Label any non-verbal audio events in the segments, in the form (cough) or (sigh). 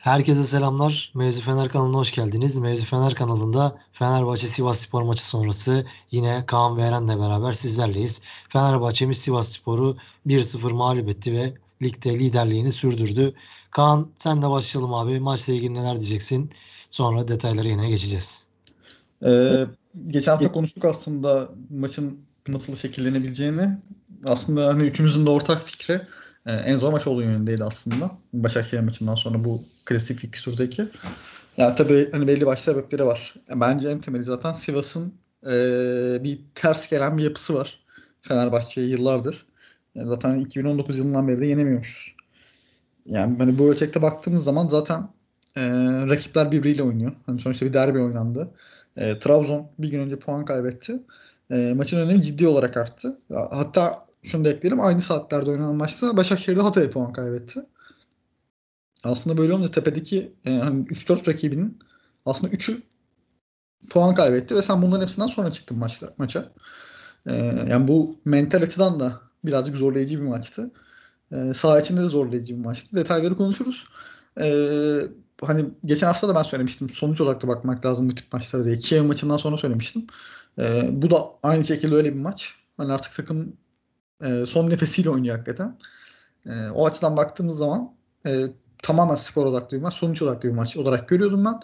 Herkese selamlar. Mevzu Fener kanalına hoş geldiniz. Mevzu Fener kanalında Fenerbahçe Sivas Spor maçı sonrası yine Kaan ve Eren'le beraber sizlerleyiz. Fenerbahçe'miz Sivas Spor'u 1-0 mağlup etti ve ligde liderliğini sürdürdü. Kaan sen de başlayalım abi. Maçla ilgili neler diyeceksin? Sonra detaylara yine geçeceğiz. Ee, geçen hafta konuştuk aslında maçın nasıl şekillenebileceğini. Aslında hani üçümüzün de ortak fikri e, en zor maç olduğu yönündeydi aslında. Başakşehir maçından sonra bu klasik fikstürdeki. Yani tabii hani belli başlı sebepleri var. Bence en temeli zaten Sivas'ın e, bir ters gelen bir yapısı var. Fenerbahçe'ye yıllardır. Yani zaten 2019 yılından beri de yenemiyormuşuz. Yani hani bu ölçekte baktığımız zaman zaten e, rakipler birbiriyle oynuyor. Hani sonuçta bir derbi oynandı. E, Trabzon bir gün önce puan kaybetti. E, maçın önemi ciddi olarak arttı. Hatta şunu da ekleyelim. Aynı saatlerde oynanan maçta Başakşehir'de Hatay'a puan kaybetti. Aslında böyle olunca tepedeki e, hani 3-4 rakibinin aslında 3'ü puan kaybetti ve sen bunların hepsinden sonra çıktın maçla, maça. E, yani bu mental açıdan da birazcık zorlayıcı bir maçtı. E, saha içinde de zorlayıcı bir maçtı. Detayları konuşuruz. E, hani geçen hafta da ben söylemiştim. Sonuç olarak da bakmak lazım bu tip maçlara diye. Kiev maçından sonra söylemiştim. E, bu da aynı şekilde öyle bir maç. Hani artık takım e, son nefesiyle oynuyor hakikaten. E, o açıdan baktığımız zaman e, tamamen skor odaklı bir maç, sonuç odaklı bir maç olarak görüyordum ben.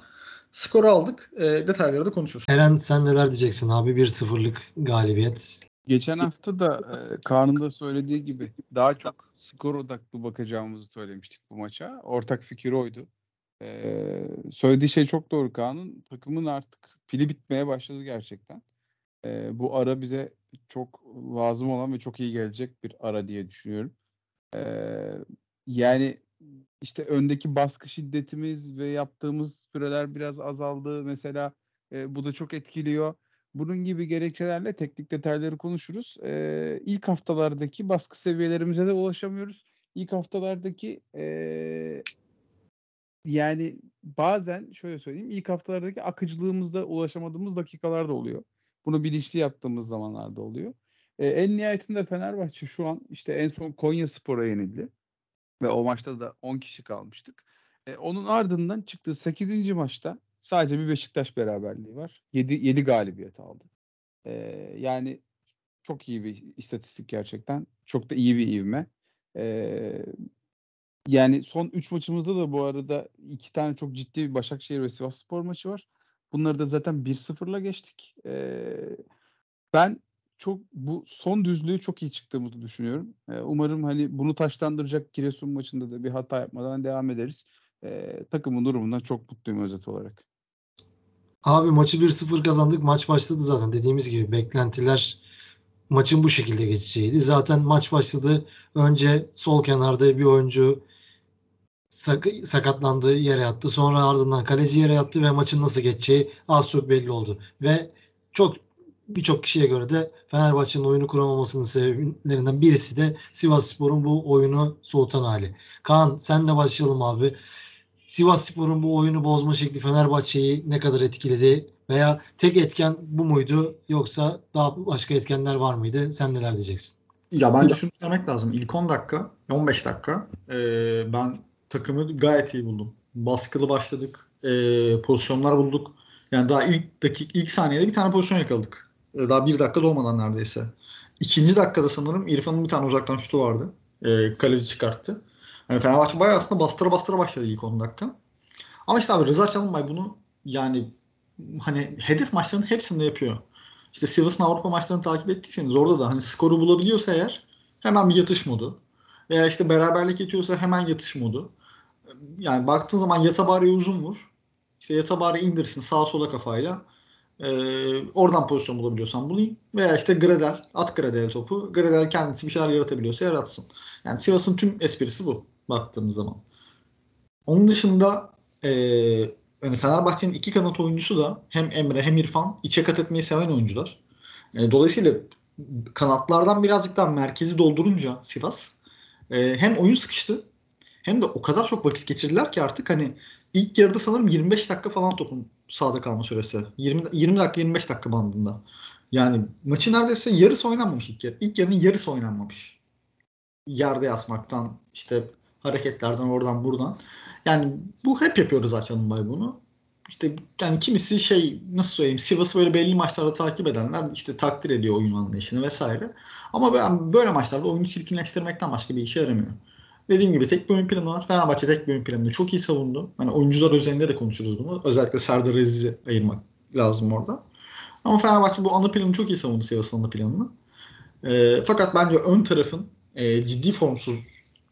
Skoru aldık. E, detayları da konuşuruz. Eren sen neler diyeceksin abi? 1-0'lık galibiyet. Geçen hafta da e, Kaan'ın da söylediği gibi daha çok skor odaklı bakacağımızı söylemiştik bu maça. Ortak fikir oydu. E, söylediği şey çok doğru Kaan'ın. Takımın artık pili bitmeye başladı gerçekten. E, bu ara bize çok lazım olan ve çok iyi gelecek bir ara diye düşünüyorum. Ee, yani işte öndeki baskı şiddetimiz ve yaptığımız süreler biraz azaldı. Mesela e, bu da çok etkiliyor. Bunun gibi gerekçelerle teknik detayları konuşuruz. Ee, ilk haftalardaki baskı seviyelerimize de ulaşamıyoruz. İlk haftalardaki e, yani bazen şöyle söyleyeyim ilk haftalardaki akıcılığımızda ulaşamadığımız dakikalar da oluyor. Bunu bilinçli yaptığımız zamanlarda oluyor. E, en nihayetinde Fenerbahçe şu an işte en son Konya Spor'a yenildi. Ve o maçta da 10 kişi kalmıştık. E, onun ardından çıktığı 8. maçta sadece bir Beşiktaş beraberliği var. 7, 7 galibiyet aldı. E, yani çok iyi bir istatistik gerçekten. Çok da iyi bir ivme. E, yani son 3 maçımızda da bu arada iki tane çok ciddi bir Başakşehir ve Sivas Spor maçı var. Bunları da zaten 1-0'la geçtik. Ee, ben çok bu son düzlüğü çok iyi çıktığımızı düşünüyorum. Ee, umarım hani bunu taşlandıracak Giresun maçında da bir hata yapmadan devam ederiz. Ee, takımın durumundan çok mutluyum özet olarak. Abi maçı 1-0 kazandık. Maç başladı zaten. Dediğimiz gibi beklentiler maçın bu şekilde geçeceğiydi. Zaten maç başladı. Önce sol kenarda bir oyuncu sak- sakatlandığı yere yattı. Sonra ardından kaleci yere yattı ve maçın nasıl geçeceği az çok belli oldu. Ve çok birçok kişiye göre de Fenerbahçe'nin oyunu kuramamasının sebeplerinden birisi de Sivas Spor'un bu oyunu soğutan hali. Kaan senle başlayalım abi. Sivas Spor'un bu oyunu bozma şekli Fenerbahçe'yi ne kadar etkiledi? Veya tek etken bu muydu yoksa daha başka etkenler var mıydı? Sen neler diyeceksin? Ya bence şunu söylemek lazım. İlk 10 dakika, 15 dakika e, ben takımı gayet iyi buldum. Baskılı başladık. E, pozisyonlar bulduk. Yani daha ilk dakik ilk saniyede bir tane pozisyon yakaladık. E, daha bir dakika dolmadan neredeyse. İkinci dakikada sanırım İrfan'ın bir tane uzaktan şutu vardı. E, kaleci çıkarttı. Yani Fenerbahçe bayağı aslında bastıra bastıra başladı ilk 10 dakika. Ama işte abi Rıza Çalınbay bunu yani hani hedef maçlarının hepsinde yapıyor. İşte Sivas'ın Avrupa maçlarını takip ettiyseniz orada da hani skoru bulabiliyorsa eğer hemen bir yatış modu. Veya işte beraberlik yetiyorsa hemen yatış modu. Yani baktığın zaman Yatabari'ye uzun vur. İşte Yatabari indirsin sağa sola kafayla. Ee, oradan pozisyon bulabiliyorsan bulayım. Veya işte Gradel, at Gradel topu. Gradel kendisi bir şeyler yaratabiliyorsa yaratsın. Yani Sivas'ın tüm esprisi bu baktığımız zaman. Onun dışında e, yani Fenerbahçe'nin iki kanat oyuncusu da hem Emre hem İrfan içe kat etmeyi seven oyuncular. E, dolayısıyla kanatlardan birazcık daha merkezi doldurunca Sivas e, hem oyun sıkıştı hem de o kadar çok vakit geçirdiler ki artık hani ilk yarıda sanırım 25 dakika falan topun sahada kalma süresi. 20, 20 dakika 25 dakika bandında. Yani maçı neredeyse yarısı oynanmamış ilk yarı. İlk yarının yarısı oynanmamış. Yerde yatmaktan işte hareketlerden oradan buradan. Yani bu hep yapıyoruz zaten Bay bunu. İşte yani kimisi şey nasıl söyleyeyim Sivas'ı böyle belli maçlarda takip edenler işte takdir ediyor oyun anlayışını vesaire. Ama ben böyle maçlarda oyunu çirkinleştirmekten başka bir işe yaramıyor. Dediğim gibi tek bir oyun planı var. Fenerbahçe tek bir oyun planını çok iyi savundu. Hani oyuncular üzerinde de konuşuruz bunu. Özellikle Serdar Aziz'i ayırmak lazım orada. Ama Fenerbahçe bu ana planı çok iyi savundu Sivas'ın ana planını. E, fakat bence ön tarafın e, ciddi formsuz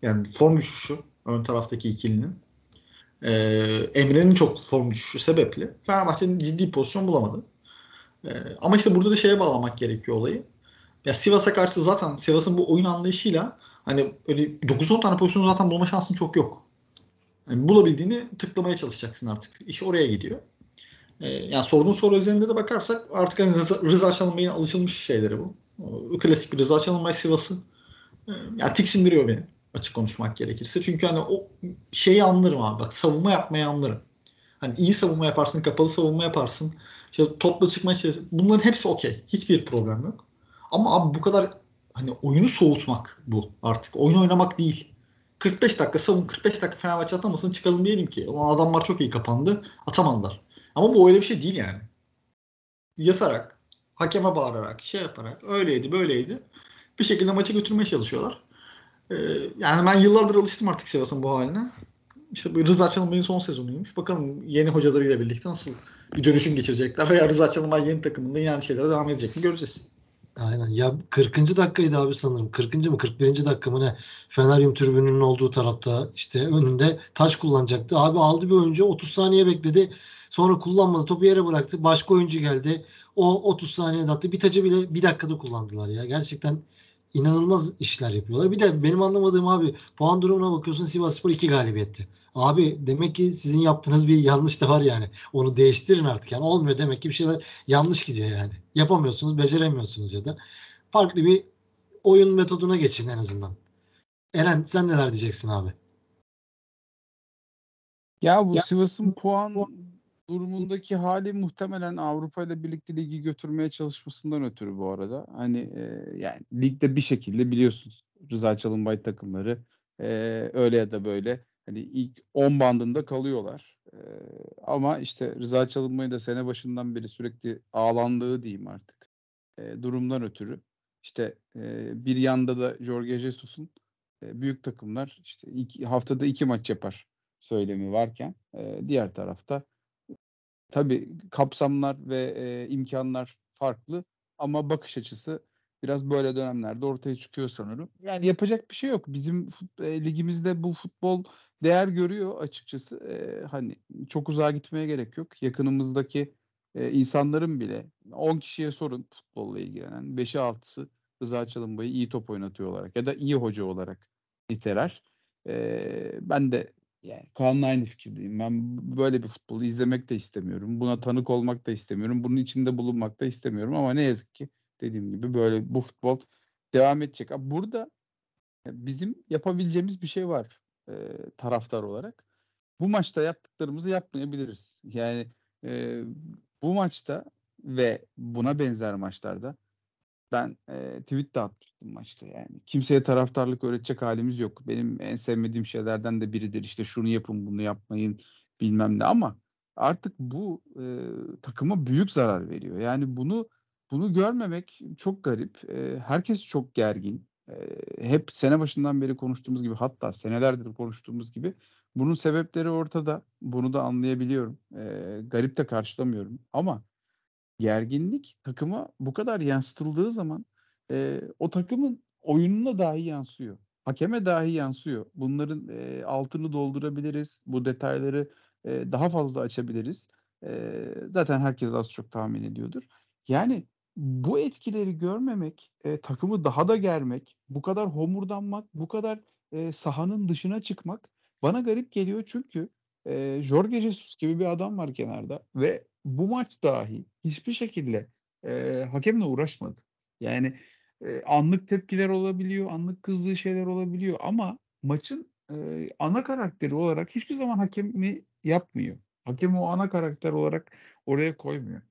yani form düşüşü ön taraftaki ikilinin e, Emre'nin çok form düşüşü sebeple Fenerbahçe'nin ciddi pozisyon bulamadı. E, ama işte burada da şeye bağlamak gerekiyor olayı. Ya Sivas'a karşı zaten Sivas'ın bu oyun anlayışıyla hani öyle 9-10 tane pozisyonu zaten bulma şansın çok yok. Yani bulabildiğini tıklamaya çalışacaksın artık. İş oraya gidiyor. Ee, yani sorduğun soru üzerinde de bakarsak artık hani Rıza, Çalınbay'ın alışılmış şeyleri bu. O, klasik Rıza Çalınbay Sivas'ı. Ee, yani tiksindiriyor beni açık konuşmak gerekirse. Çünkü hani o şeyi anlarım abi. Bak savunma yapmayı anlarım. Hani iyi savunma yaparsın, kapalı savunma yaparsın. İşte topla çıkmaya çalışırsın. Bunların hepsi okey. Hiçbir problem yok. Ama abi bu kadar hani oyunu soğutmak bu artık. Oyun oynamak değil. 45 dakika savun 45 dakika Fenerbahçe atamasın çıkalım diyelim ki. O adamlar çok iyi kapandı. Atamadılar. Ama bu öyle bir şey değil yani. Yatarak, hakeme bağırarak, şey yaparak öyleydi böyleydi. Bir şekilde maçı götürmeye çalışıyorlar. Ee, yani ben yıllardır alıştım artık Sivas'ın bu haline. İşte bu Rıza Çalınbay'ın son sezonuymuş. Bakalım yeni hocalarıyla birlikte nasıl bir dönüşüm geçirecekler veya Rıza Çalınbay yeni takımında yeni şeylere devam edecek mi göreceğiz. Aynen. Ya 40. dakikaydı abi sanırım. 40. mı 41. dakika mı ne? Feneryum tribününün olduğu tarafta işte önünde taş kullanacaktı. Abi aldı bir oyuncu 30 saniye bekledi. Sonra kullanmadı. Topu yere bıraktı. Başka oyuncu geldi. O 30 saniye attı. Bir tacı bile bir dakikada kullandılar ya. Gerçekten inanılmaz işler yapıyorlar. Bir de benim anlamadığım abi puan durumuna bakıyorsun Sivasspor 2 galibiyetti. Abi demek ki sizin yaptığınız bir yanlış da var yani. Onu değiştirin artık yani. Olmuyor demek ki bir şeyler yanlış gidiyor yani. Yapamıyorsunuz, beceremiyorsunuz ya da. Farklı bir oyun metoduna geçin en azından. Eren sen neler diyeceksin abi? Ya bu Sivas'ın puan durumundaki hali muhtemelen Avrupa ile birlikte ligi götürmeye çalışmasından ötürü bu arada. Hani e, yani ligde bir şekilde biliyorsunuz Rıza Çalınbay takımları e, öyle ya da böyle hani ilk 10 bandında kalıyorlar. E, ama işte Rıza Çalınbay'ın da sene başından beri sürekli ağlandığı diyeyim artık. E, durumdan ötürü. İşte e, bir yanda da Jorge Jesus'un e, büyük takımlar işte iki, haftada iki maç yapar söylemi varken e, diğer tarafta tabii kapsamlar ve e, imkanlar farklı ama bakış açısı biraz böyle dönemlerde ortaya çıkıyor sanırım. Yani yapacak bir şey yok. Bizim e, ligimizde bu futbol değer görüyor açıkçası. E, hani çok uzağa gitmeye gerek yok. Yakınımızdaki e, insanların bile 10 kişiye sorun futbolla ilgilenen 5'i 6'sı Rıza Çalınbay'ı iyi top oynatıyor olarak ya da iyi hoca olarak niteler. E, ben de yani Kaan'la aynı fikirdeyim. Ben böyle bir futbolu izlemek de istemiyorum. Buna tanık olmak da istemiyorum. Bunun içinde bulunmak da istemiyorum. Ama ne yazık ki dediğim gibi böyle bu futbol devam edecek. Burada bizim yapabileceğimiz bir şey var e, taraftar olarak. Bu maçta yaptıklarımızı yapmayabiliriz. Yani e, bu maçta ve buna benzer maçlarda ben e, tweet de atmıştım maçta yani. Kimseye taraftarlık öğretecek halimiz yok. Benim en sevmediğim şeylerden de biridir. İşte şunu yapın bunu yapmayın bilmem ne ama artık bu e, takıma büyük zarar veriyor. Yani bunu bunu görmemek çok garip. E, herkes çok gergin. E, hep sene başından beri konuştuğumuz gibi hatta senelerdir konuştuğumuz gibi bunun sebepleri ortada. Bunu da anlayabiliyorum. E, garip de karşılamıyorum ama gerginlik takıma bu kadar yansıtıldığı zaman e, o takımın oyununa dahi yansıyor. Hakeme dahi yansıyor. Bunların e, altını doldurabiliriz. Bu detayları e, daha fazla açabiliriz. E, zaten herkes az çok tahmin ediyordur. Yani bu etkileri görmemek, e, takımı daha da germek, bu kadar homurdanmak, bu kadar e, sahanın dışına çıkmak bana garip geliyor çünkü e, Jorge Jesus gibi bir adam var kenarda ve bu maç dahi hiçbir şekilde e, hakemle uğraşmadı. Yani e, anlık tepkiler olabiliyor, anlık kızdığı şeyler olabiliyor ama maçın e, ana karakteri olarak hiçbir zaman hakemi yapmıyor. Hakemi o ana karakter olarak oraya koymuyor.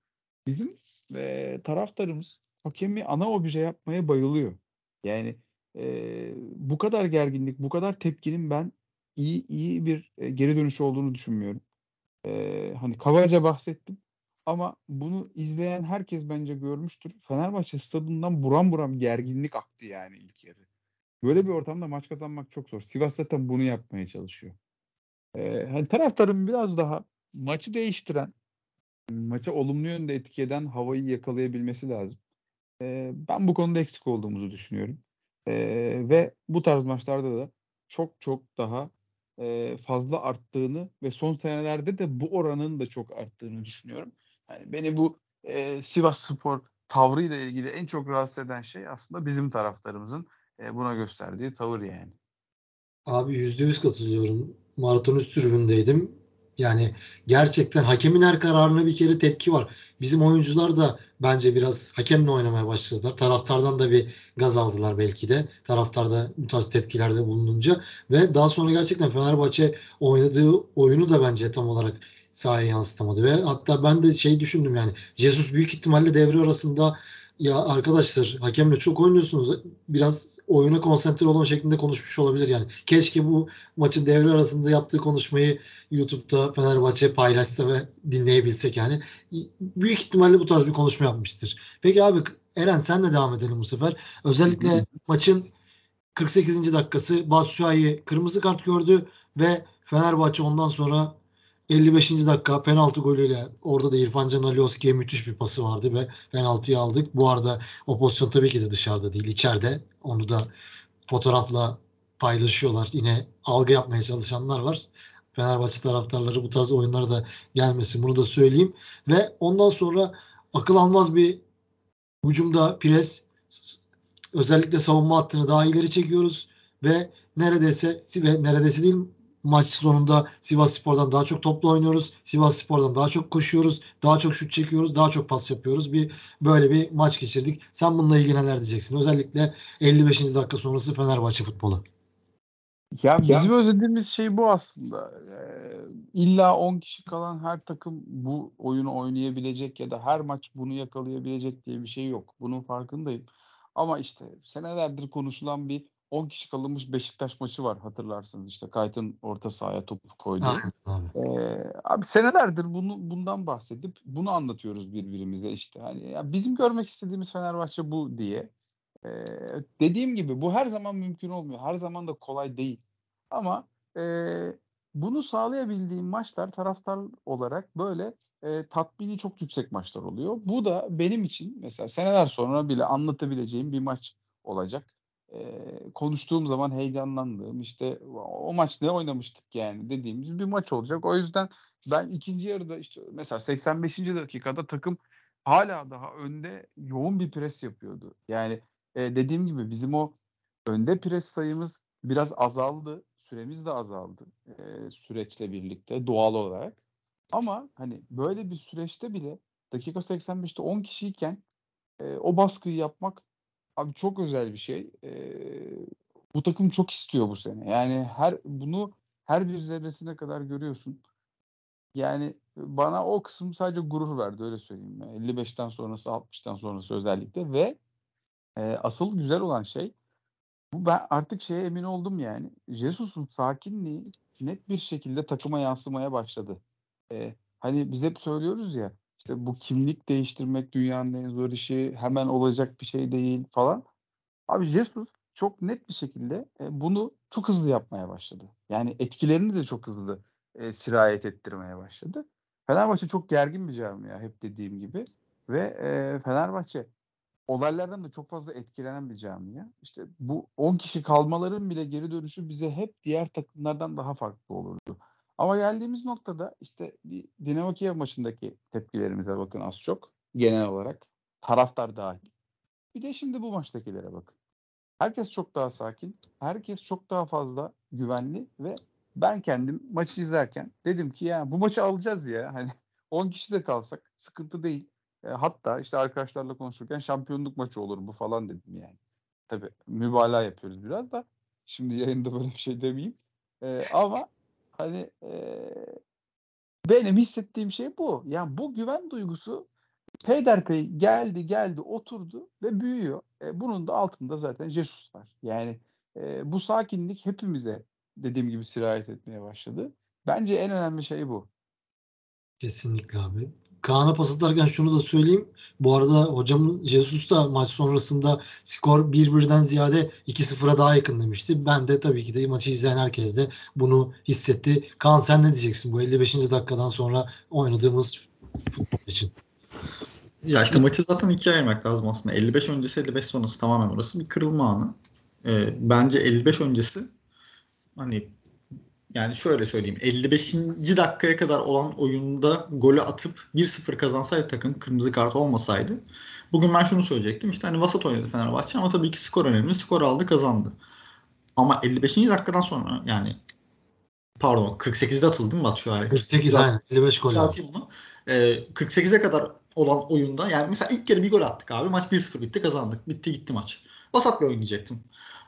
Bizim e, taraftarımız hakemi ana obje yapmaya bayılıyor. Yani e, bu kadar gerginlik, bu kadar tepkinin ben iyi iyi bir e, geri dönüşü olduğunu düşünmüyorum. E, hani kabaca bahsettim ama bunu izleyen herkes bence görmüştür. Fenerbahçe stadından buram buram gerginlik aktı yani ilk yarı. Böyle bir ortamda maç kazanmak çok zor. Sivas zaten bunu yapmaya çalışıyor. Ee, hani taraftarın biraz daha maçı değiştiren, maça olumlu yönde etki eden havayı yakalayabilmesi lazım. Ee, ben bu konuda eksik olduğumuzu düşünüyorum. Ee, ve bu tarz maçlarda da çok çok daha e, fazla arttığını ve son senelerde de bu oranın da çok arttığını düşünüyorum. Yani beni bu e, Sivas Spor tavrıyla ilgili en çok rahatsız eden şey aslında bizim taraftarımızın e, buna gösterdiği tavır yani. Abi yüzde yüz katılıyorum. Maraton üst tribündeydim. Yani gerçekten hakemin her kararına bir kere tepki var. Bizim oyuncular da bence biraz hakemle oynamaya başladılar. Taraftardan da bir gaz aldılar belki de. Taraftar da bu tarz tepkilerde bulununca. Ve daha sonra gerçekten Fenerbahçe oynadığı oyunu da bence tam olarak sahaya yansıtamadı. Ve hatta ben de şey düşündüm yani Jesus büyük ihtimalle devre arasında ya arkadaşlar hakemle çok oynuyorsunuz. Biraz oyuna konsantre olma şeklinde konuşmuş olabilir yani. Keşke bu maçın devre arasında yaptığı konuşmayı YouTube'da Fenerbahçe paylaşsa ve dinleyebilsek yani. Büyük ihtimalle bu tarz bir konuşma yapmıştır. Peki abi Eren senle devam edelim bu sefer. Özellikle maçın 48. dakikası Batshuayi kırmızı kart gördü ve Fenerbahçe ondan sonra 55. dakika penaltı golüyle orada da İrfan Can Alioski'ye müthiş bir pası vardı ve penaltıyı aldık. Bu arada o pozisyon tabii ki de dışarıda değil içeride. Onu da fotoğrafla paylaşıyorlar. Yine algı yapmaya çalışanlar var. Fenerbahçe taraftarları bu tarz oyunlara da gelmesin. Bunu da söyleyeyim. Ve ondan sonra akıl almaz bir hücumda pres özellikle savunma hattını daha ileri çekiyoruz ve neredeyse ve neredeyse değil maç sonunda Sivas Spor'dan daha çok toplu oynuyoruz. Sivas Spor'dan daha çok koşuyoruz. Daha çok şut çekiyoruz. Daha çok pas yapıyoruz. Bir böyle bir maç geçirdik. Sen bununla ilgili neler diyeceksin? Özellikle 55. dakika sonrası Fenerbahçe futbolu. Ya bizim ya. özlediğimiz şey bu aslında. Ee, illa 10 kişi kalan her takım bu oyunu oynayabilecek ya da her maç bunu yakalayabilecek diye bir şey yok. Bunun farkındayım. Ama işte senelerdir konuşulan bir 10 kişi kalınmış Beşiktaş maçı var hatırlarsınız işte Kayt'ın orta sahaya topu koydu. Abi. Ee, abi senelerdir bunu bundan bahsedip bunu anlatıyoruz birbirimize işte. Hani ya bizim görmek istediğimiz Fenerbahçe bu diye. Ee, dediğim gibi bu her zaman mümkün olmuyor. Her zaman da kolay değil. Ama e, bunu sağlayabildiğim maçlar taraftar olarak böyle e, tatmini çok yüksek maçlar oluyor. Bu da benim için mesela seneler sonra bile anlatabileceğim bir maç olacak konuştuğum zaman heyecanlandığım işte o maç ne oynamıştık yani dediğimiz bir maç olacak. O yüzden ben ikinci yarıda işte mesela 85. dakikada takım hala daha önde yoğun bir pres yapıyordu. Yani e, dediğim gibi bizim o önde pres sayımız biraz azaldı. Süremiz de azaldı e, süreçle birlikte doğal olarak. Ama hani böyle bir süreçte bile dakika 85'te 10 kişiyken e, o baskıyı yapmak Abi çok özel bir şey. Eee, bu takım çok istiyor bu sene. Yani her bunu her bir zerresine kadar görüyorsun. Yani bana o kısım sadece gurur verdi öyle söyleyeyim. Yani 55'ten sonrası 60'tan sonrası özellikle ve e, asıl güzel olan şey bu ben artık şeye emin oldum yani. Jesus'un sakinliği net bir şekilde takıma yansımaya başladı. E, hani biz hep söylüyoruz ya işte bu kimlik değiştirmek dünyanın en zor işi, hemen olacak bir şey değil falan. Abi Jesus çok net bir şekilde e, bunu çok hızlı yapmaya başladı. Yani etkilerini de çok hızlı e, sirayet ettirmeye başladı. Fenerbahçe çok gergin bir camia hep dediğim gibi ve e, Fenerbahçe olaylardan da çok fazla etkilenen bir camia. İşte bu 10 kişi kalmaların bile geri dönüşü bize hep diğer takımlardan daha farklı olurdu. Ama geldiğimiz noktada işte bir Dinamo Kiev maçındaki tepkilerimize bakın az çok genel olarak taraftar dahil. Bir de şimdi bu maçtakilere bakın. Herkes çok daha sakin, herkes çok daha fazla güvenli ve ben kendim maçı izlerken dedim ki ya bu maçı alacağız ya. Hani (laughs) 10 kişi de kalsak sıkıntı değil. E, hatta işte arkadaşlarla konuşurken şampiyonluk maçı olur bu falan dedim yani. Tabii mübalağa yapıyoruz biraz da. Şimdi yayında böyle bir şey demeyeyim. E, ama Hani e, benim hissettiğim şey bu. Yani bu güven duygusu peyderpey geldi geldi oturdu ve büyüyor. E, bunun da altında zaten Jesus var. Yani e, bu sakinlik hepimize dediğim gibi sirayet etmeye başladı. Bence en önemli şey bu. Kesinlikle abi. Kaan'a pas atarken şunu da söyleyeyim. Bu arada hocam Jesus da maç sonrasında skor 1-1'den ziyade 2-0'a daha yakın demişti. Ben de tabii ki de maçı izleyen herkes de bunu hissetti. Kaan sen ne diyeceksin bu 55. dakikadan sonra oynadığımız futbol için? Ya işte maçı zaten ikiye ayırmak lazım aslında. 55 öncesi 55 sonrası tamamen orası bir kırılma anı. Ee, bence 55 öncesi hani yani şöyle söyleyeyim 55. dakikaya kadar olan oyunda golü atıp 1-0 kazansaydı takım kırmızı kart olmasaydı bugün ben şunu söyleyecektim işte hani vasat oynadı Fenerbahçe ama tabii ki skor önemli skor aldı kazandı. Ama 55. dakikadan sonra yani pardon 48'de atıldı mı Batshuayi? 48 aynen 55 gol. Bunu. Ee, 48'e kadar olan oyunda yani mesela ilk kere bir gol attık abi. Maç 1-0 bitti kazandık. Bitti gitti maç. Basat'la oynayacaktım.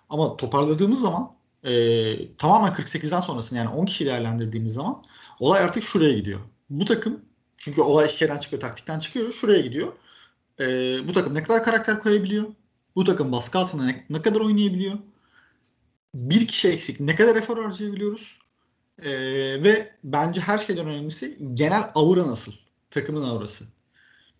Ama toparladığımız zaman e, tamamen 48'den sonrasını yani 10 kişi değerlendirdiğimiz zaman olay artık şuraya gidiyor. Bu takım çünkü olay şeyden çıkıyor, taktikten çıkıyor. Şuraya gidiyor. E, bu takım ne kadar karakter koyabiliyor? Bu takım baskı altında ne, ne kadar oynayabiliyor? Bir kişi eksik ne kadar efor harcayabiliyoruz? E, ve bence her şeyden önemlisi genel aura nasıl? Takımın aurası.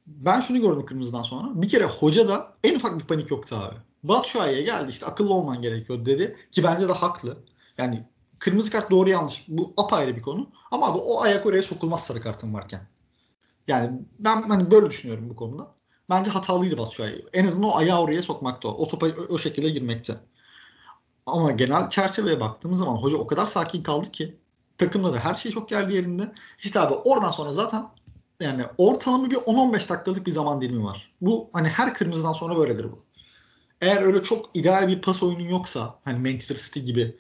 Ben şunu gördüm kırmızıdan sonra. Bir kere hoca da en ufak bir panik yoktu abi. Batshuayi'ye geldi işte akıllı olman gerekiyor dedi. Ki bence de haklı. Yani kırmızı kart doğru yanlış. Bu apayrı bir konu. Ama abi o ayak oraya sokulmaz sarı kartın varken. Yani ben hani böyle düşünüyorum bu konuda. Bence hatalıydı Batshuayi. En azından o ayağı oraya sokmakta o. O sopa o, şekilde girmekte. Ama genel çerçeveye baktığımız zaman hoca o kadar sakin kaldı ki takımda da her şey çok yerli yerinde. İşte abi oradan sonra zaten yani ortalama bir 10-15 dakikalık bir zaman dilimi var. Bu hani her kırmızıdan sonra böyledir bu. Eğer öyle çok ideal bir pas oyunun yoksa hani Manchester City gibi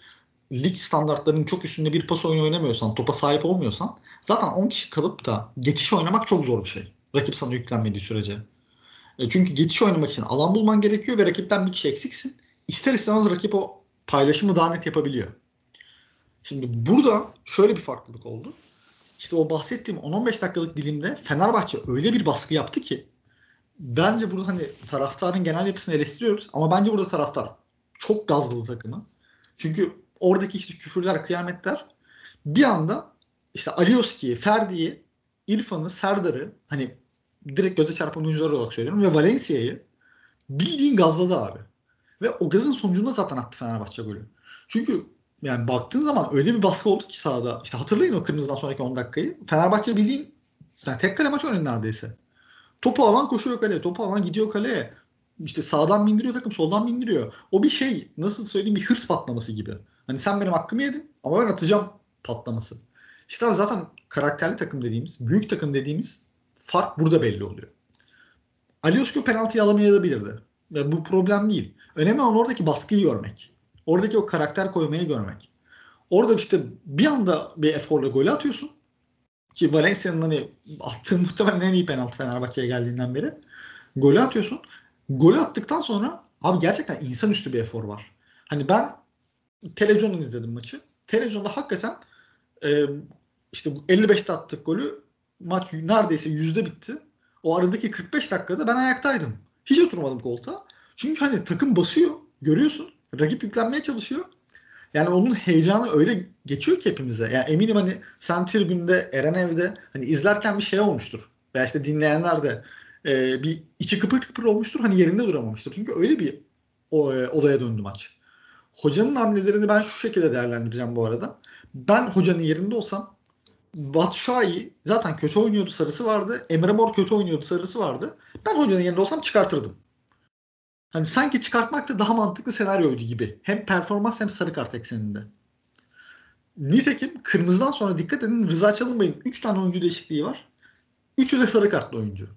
lig standartlarının çok üstünde bir pas oyunu oynamıyorsan, topa sahip olmuyorsan zaten 10 kişi kalıp da geçiş oynamak çok zor bir şey. Rakip sana yüklenmediği sürece. E çünkü geçiş oynamak için alan bulman gerekiyor ve rakipten bir kişi eksiksin. İster istemez rakip o paylaşımı daha net yapabiliyor. Şimdi burada şöyle bir farklılık oldu. İşte o bahsettiğim 10-15 dakikalık dilimde Fenerbahçe öyle bir baskı yaptı ki bence burada hani taraftarın genel yapısını eleştiriyoruz ama bence burada taraftar çok gazlı takımı. Çünkü oradaki işte küfürler, kıyametler bir anda işte Alioski'yi, Ferdi'yi, İrfan'ı, Serdar'ı hani direkt göze çarpan oyuncular olarak söylüyorum ve Valencia'yı bildiğin gazladı abi. Ve o gazın sonucunda zaten attı Fenerbahçe golü. Çünkü yani baktığın zaman öyle bir baskı oldu ki sahada. İşte hatırlayın o kırmızıdan sonraki 10 dakikayı. Fenerbahçe bildiğin yani tek kale maç oynadı neredeyse. Topu alan koşuyor kaleye. Topu alan gidiyor kaleye. İşte sağdan bindiriyor takım soldan bindiriyor. O bir şey nasıl söyleyeyim bir hırs patlaması gibi. Hani sen benim hakkımı yedin ama ben atacağım patlaması. İşte abi zaten karakterli takım dediğimiz, büyük takım dediğimiz fark burada belli oluyor. Aliosko penaltıyı alamayabilirdi. Ve bu problem değil. Önemli olan oradaki baskıyı görmek. Oradaki o karakter koymayı görmek. Orada işte bir anda bir eforla gol atıyorsun. Ki Valencia'nın hani attığı muhtemelen en iyi penaltı Fenerbahçe'ye geldiğinden beri. Golü atıyorsun. Golü attıktan sonra abi gerçekten insanüstü bir efor var. Hani ben televizyondan izledim maçı. Televizyonda hakikaten e, işte 55'te attık golü maç neredeyse yüzde bitti. O aradaki 45 dakikada ben ayaktaydım. Hiç oturmadım koltuğa. Çünkü hani takım basıyor. Görüyorsun. Rakip yüklenmeye çalışıyor. Yani onun heyecanı öyle geçiyor ki hepimize. Yani eminim hani sen tribünde, Eren evde hani izlerken bir şey olmuştur. Veya işte dinleyenler de e, bir içi kıpır kıpır olmuştur. Hani yerinde duramamıştır. Çünkü öyle bir o, e, odaya döndü maç. Hocanın hamlelerini ben şu şekilde değerlendireceğim bu arada. Ben hocanın yerinde olsam Batshuayi zaten kötü oynuyordu sarısı vardı. Emre Mor kötü oynuyordu sarısı vardı. Ben hocanın yerinde olsam çıkartırdım. Hani sanki çıkartmak da daha mantıklı senaryoydu gibi. Hem performans hem sarı kart ekseninde. Nitekim kırmızıdan sonra dikkat edin Rıza Çalınbay'ın 3 tane oyuncu değişikliği var. Üçü de sarı kartlı oyuncu.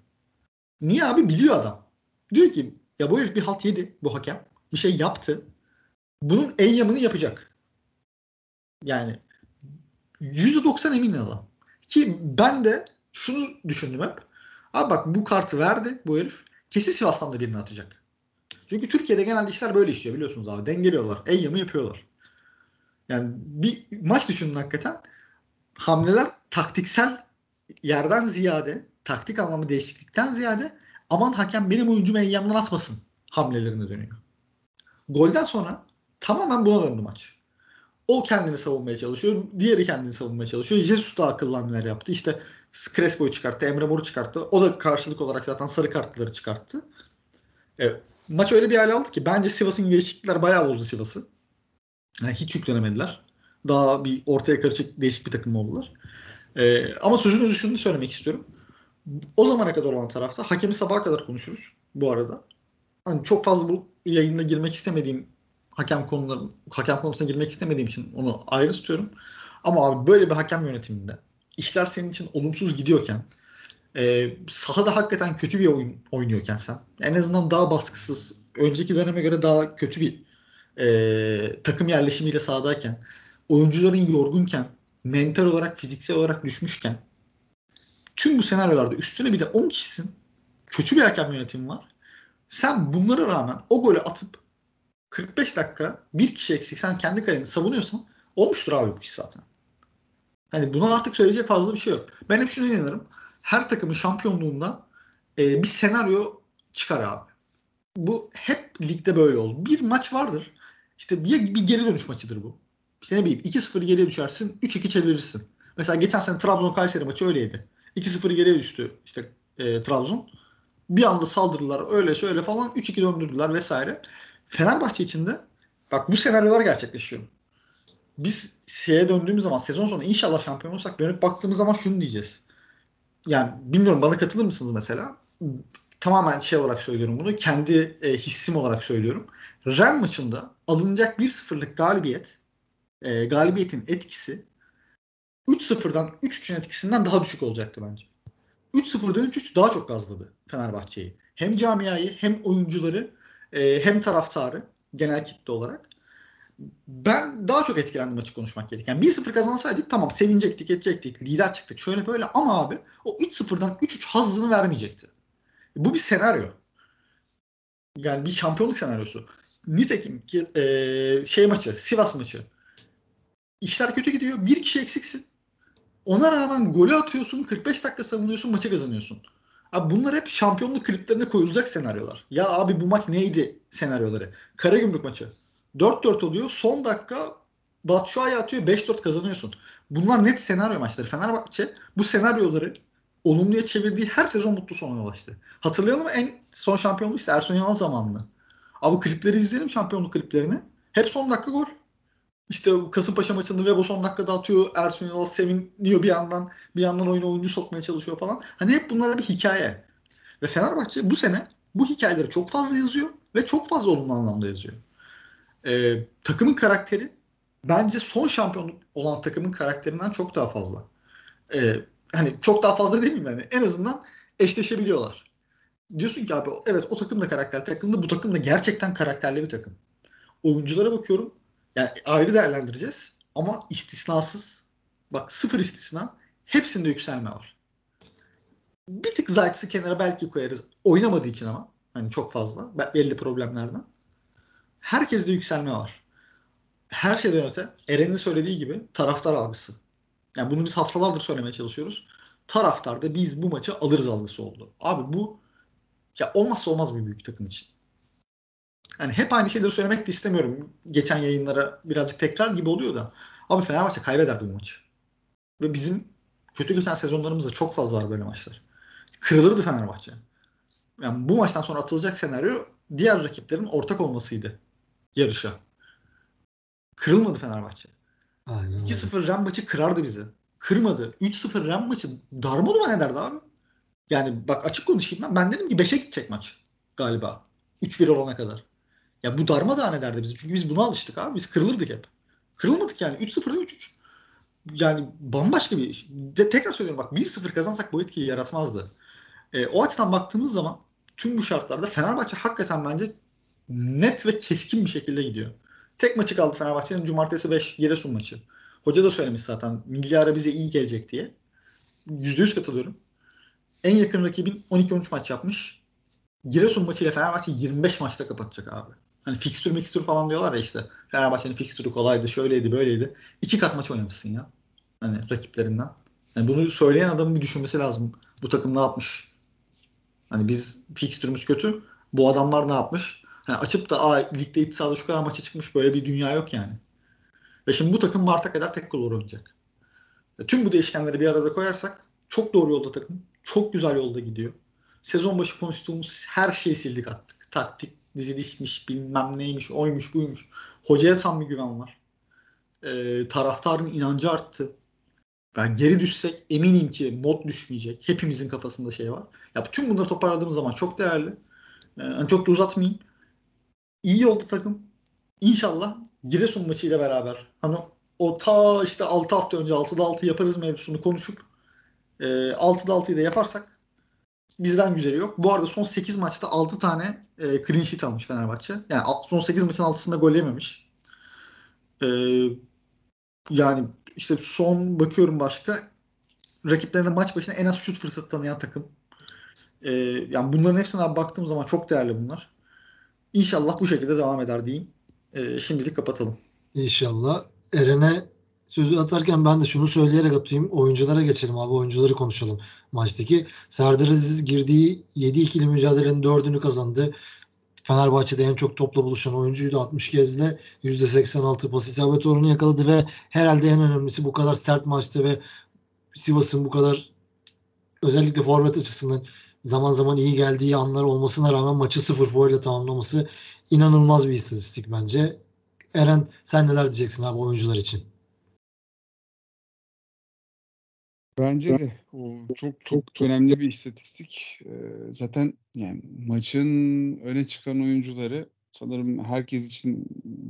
Niye abi? Biliyor adam. Diyor ki ya bu herif bir halt yedi bu hakem. Bir şey yaptı. Bunun en yamını yapacak. Yani %90 emin adam. Ki ben de şunu düşündüm hep. Abi bak bu kartı verdi bu herif. Kesin Sivas'tan da birini atacak. Çünkü Türkiye'de genelde işler böyle işliyor biliyorsunuz abi. Dengeliyorlar. Eyyamı yapıyorlar. Yani bir maç düşünün hakikaten. Hamleler taktiksel yerden ziyade, taktik anlamı değişiklikten ziyade aman hakem benim oyuncumu eyyamdan atmasın hamlelerine dönüyor. Golden sonra tamamen buna döndü maç. O kendini savunmaya çalışıyor. Diğeri kendini savunmaya çalışıyor. Jesus da akıllı hamleler yaptı. İşte Crespo'yu çıkarttı. Emre Mor'u çıkarttı. O da karşılık olarak zaten sarı kartları çıkarttı. E, maç öyle bir hale aldı ki bence Sivas'ın değişiklikler bayağı bozdu Sivas'ı. Yani hiç yüklenemediler. Daha bir ortaya karışık değişik bir takım oldular. E, ama sözün özü şunu söylemek istiyorum. O zamana kadar olan tarafta hakemi sabaha kadar konuşuruz bu arada. Hani çok fazla bu yayında girmek istemediğim hakem konuları hakem konusuna girmek istemediğim için onu ayrı tutuyorum. Ama abi böyle bir hakem yönetiminde işler senin için olumsuz gidiyorken e, sahada hakikaten kötü bir oyun oynuyorken sen en azından daha baskısız önceki döneme göre daha kötü bir e, takım yerleşimiyle sahadayken oyuncuların yorgunken mental olarak fiziksel olarak düşmüşken tüm bu senaryolarda üstüne bir de 10 kişisin kötü bir hakem yönetimi var. Sen bunlara rağmen o golü atıp 45 dakika bir kişi eksik sen kendi kaleni savunuyorsan olmuştur abi bu iş zaten. Hani buna artık söyleyecek fazla bir şey yok. Ben hep şuna inanırım. Her takımın şampiyonluğunda e, bir senaryo çıkar abi. Bu hep ligde böyle oldu. Bir maç vardır. İşte bir, bir geri dönüş maçıdır bu. İşte ne bileyim 2-0 geriye düşersin 3-2 çevirirsin. Mesela geçen sene Trabzon Kayseri maçı öyleydi. 2-0 geriye düştü işte e, Trabzon. Bir anda saldırdılar öyle şöyle falan 3-2 döndürdüler vesaire. Fenerbahçe için de bak bu senaryolar gerçekleşiyor. Biz şeye döndüğümüz zaman sezon sonu inşallah şampiyon olsak dönüp baktığımız zaman şunu diyeceğiz. Yani bilmiyorum bana katılır mısınız mesela? Tamamen şey olarak söylüyorum bunu. Kendi e, hissim olarak söylüyorum. Ren maçında alınacak 1-0'lık galibiyet e, galibiyetin etkisi 3-0'dan 3-3'ün etkisinden daha düşük olacaktı bence. 3-0'dan 3-3 daha çok gazladı Fenerbahçe'yi. Hem camiayı hem oyuncuları e, hem taraftarı genel kitle olarak. Ben daha çok etkilendim maçı konuşmak gereken. 1-0 kazansaydık tamam sevinecektik, edecektik, lider çıktık şöyle böyle ama abi o 3-0'dan 3-3 hazzını vermeyecekti. Bu bir senaryo. Yani bir şampiyonluk senaryosu. Nitekim ki e, şey maçı, Sivas maçı. İşler kötü gidiyor. Bir kişi eksiksin. Ona rağmen golü atıyorsun, 45 dakika savunuyorsun, maçı kazanıyorsun. Abi bunlar hep şampiyonluk kliplerine koyulacak senaryolar. Ya abi bu maç neydi senaryoları? Karagümrük maçı. 4-4 oluyor. Son dakika Batshuayi atıyor. 5-4 kazanıyorsun. Bunlar net senaryo maçları. Fenerbahçe bu senaryoları olumluya çevirdiği her sezon mutlu sona ulaştı. Hatırlayalım en son şampiyonluk ise Ersun Yanal zamanlı. Abi klipleri izleyelim şampiyonluk kliplerini. Hep son dakika gol. İşte Kasımpaşa maçında Vebo son dakikada atıyor. Ersun Yanal seviniyor bir yandan. Bir yandan oyuna oyuncu sokmaya çalışıyor falan. Hani hep bunlara bir hikaye. Ve Fenerbahçe bu sene bu hikayeleri çok fazla yazıyor ve çok fazla olumlu anlamda yazıyor. Ee, takımın karakteri bence son şampiyonluk olan takımın karakterinden çok daha fazla. Ee, hani çok daha fazla değil mi yani? En azından eşleşebiliyorlar. Diyorsun ki abi evet o takım da karakterli takımda bu takım da gerçekten karakterli bir takım. Oyunculara bakıyorum yani ayrı değerlendireceğiz ama istisnasız bak sıfır istisna hepsinde yükselme var. Bir tık Zayt'sı kenara belki koyarız. Oynamadığı için ama hani çok fazla belli problemlerden. Herkeste yükselme var. Her şeyden öte Eren'in söylediği gibi taraftar algısı. Yani bunu biz haftalardır söylemeye çalışıyoruz. Taraftarda biz bu maçı alırız algısı oldu. Abi bu ya olmazsa olmaz bir büyük takım için. Yani hep aynı şeyleri söylemek de istemiyorum. Geçen yayınlara birazcık tekrar gibi oluyor da. Abi Fenerbahçe kaybederdi bu maçı. Ve bizim kötü geçen sezonlarımızda çok fazla var böyle maçlar. Kırılırdı Fenerbahçe. Yani bu maçtan sonra atılacak senaryo diğer rakiplerin ortak olmasıydı yarışa. Kırılmadı Fenerbahçe. Aynen öyle. 2-0 Ren maçı kırardı bizi. Kırmadı. 3-0 Ren maçı darma ne derdi abi. Yani bak açık konuşayım ben. Ben dedim ki 5'e gidecek maç galiba. 3-1 olana kadar. Ya bu darma ne derdi bizi. Çünkü biz buna alıştık abi. Biz kırılırdık hep. Kırılmadık yani. 3-0'da 3-3. Yani bambaşka bir iş. De, tekrar söylüyorum bak 1-0 kazansak bu etkiyi yaratmazdı. E, o açıdan baktığımız zaman tüm bu şartlarda Fenerbahçe hakikaten bence net ve keskin bir şekilde gidiyor. Tek maçı kaldı Fenerbahçe'nin cumartesi 5 Giresun maçı. Hoca da söylemiş zaten milyara bize iyi gelecek diye. %100 katılıyorum. En yakın rakibin 12-13 maç yapmış. Giresun maçıyla Fenerbahçe 25 maçta kapatacak abi. Hani fikstür mikstür falan diyorlar ya işte. Fenerbahçe'nin fikstürü kolaydı, şöyleydi, böyleydi. İki kat maç oynamışsın ya. Hani rakiplerinden. Yani bunu söyleyen adamın bir düşünmesi lazım. Bu takım ne yapmış? Hani biz fikstürümüz kötü. Bu adamlar ne yapmış? Hani açıp da Aa, ligde iddialı şu kadar maça çıkmış böyle bir dünya yok yani. Ve şimdi bu takım Mart'a kadar tek kolor oynayacak. E, tüm bu değişkenleri bir arada koyarsak çok doğru yolda takım. Çok güzel yolda gidiyor. Sezon başı konuştuğumuz her şeyi sildik attık. Taktik, dizilişmiş, bilmem neymiş, oymuş, buymuş. Hocaya tam bir güven var. E, taraftarın inancı arttı. Ben geri düşsek eminim ki mod düşmeyecek. Hepimizin kafasında şey var. Ya bütün bunları toparladığımız zaman çok değerli. Ee, yani çok da uzatmayayım. İyi yolda takım. İnşallah Giresun maçıyla beraber hani o ta işte 6 hafta önce 6'da 6 yaparız mevzusunu konuşup e, 6'da 6'yı da yaparsak bizden güzeli yok. Bu arada son 8 maçta 6 tane e, clean sheet almış Fenerbahçe. Yani son 8 maçın 6'sında gol yememiş. E, yani işte son bakıyorum başka rakiplerine maç başına en az şut fırsatı tanıyan takım. Ee, yani bunların hepsine baktığım zaman çok değerli bunlar. İnşallah bu şekilde devam eder diyeyim. Ee, şimdilik kapatalım. İnşallah. Eren'e sözü atarken ben de şunu söyleyerek atayım. Oyunculara geçelim abi. Oyuncuları konuşalım maçtaki. Serdar Aziz girdiği 7-2'li mücadelenin 4'ünü kazandı. Fenerbahçe'de en çok topla buluşan oyuncuydu. 60 kezde %86 pas isabet oranı yakaladı ve herhalde en önemlisi bu kadar sert maçta ve Sivas'ın bu kadar özellikle forvet açısından zaman zaman iyi geldiği anlar olmasına rağmen maçı 0 foul ile tamamlaması inanılmaz bir istatistik bence. Eren sen neler diyeceksin abi oyuncular için? Bence de o çok çok önemli bir istatistik. Ee, zaten yani maçın öne çıkan oyuncuları sanırım herkes için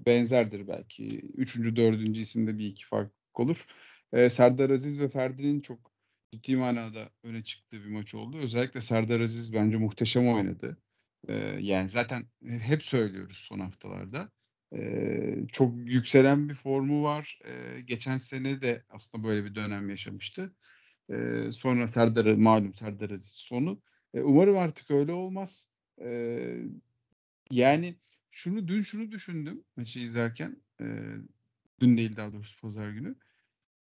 benzerdir belki. Üçüncü, dördüncü isimde bir iki fark olur. Ee, Serdar Aziz ve Ferdi'nin çok ciddi manada öne çıktığı bir maç oldu. Özellikle Serdar Aziz bence muhteşem oynadı. Ee, yani zaten hep söylüyoruz son haftalarda. Ee, çok yükselen bir formu var. Ee, geçen sene de aslında böyle bir dönem yaşamıştı. Ee, sonra Serdar'ı malum Serdar Aziz sonu. Ee, umarım artık öyle olmaz. Ee, yani şunu dün şunu düşündüm maçı izlerken. E, dün değil daha doğrusu pazar günü.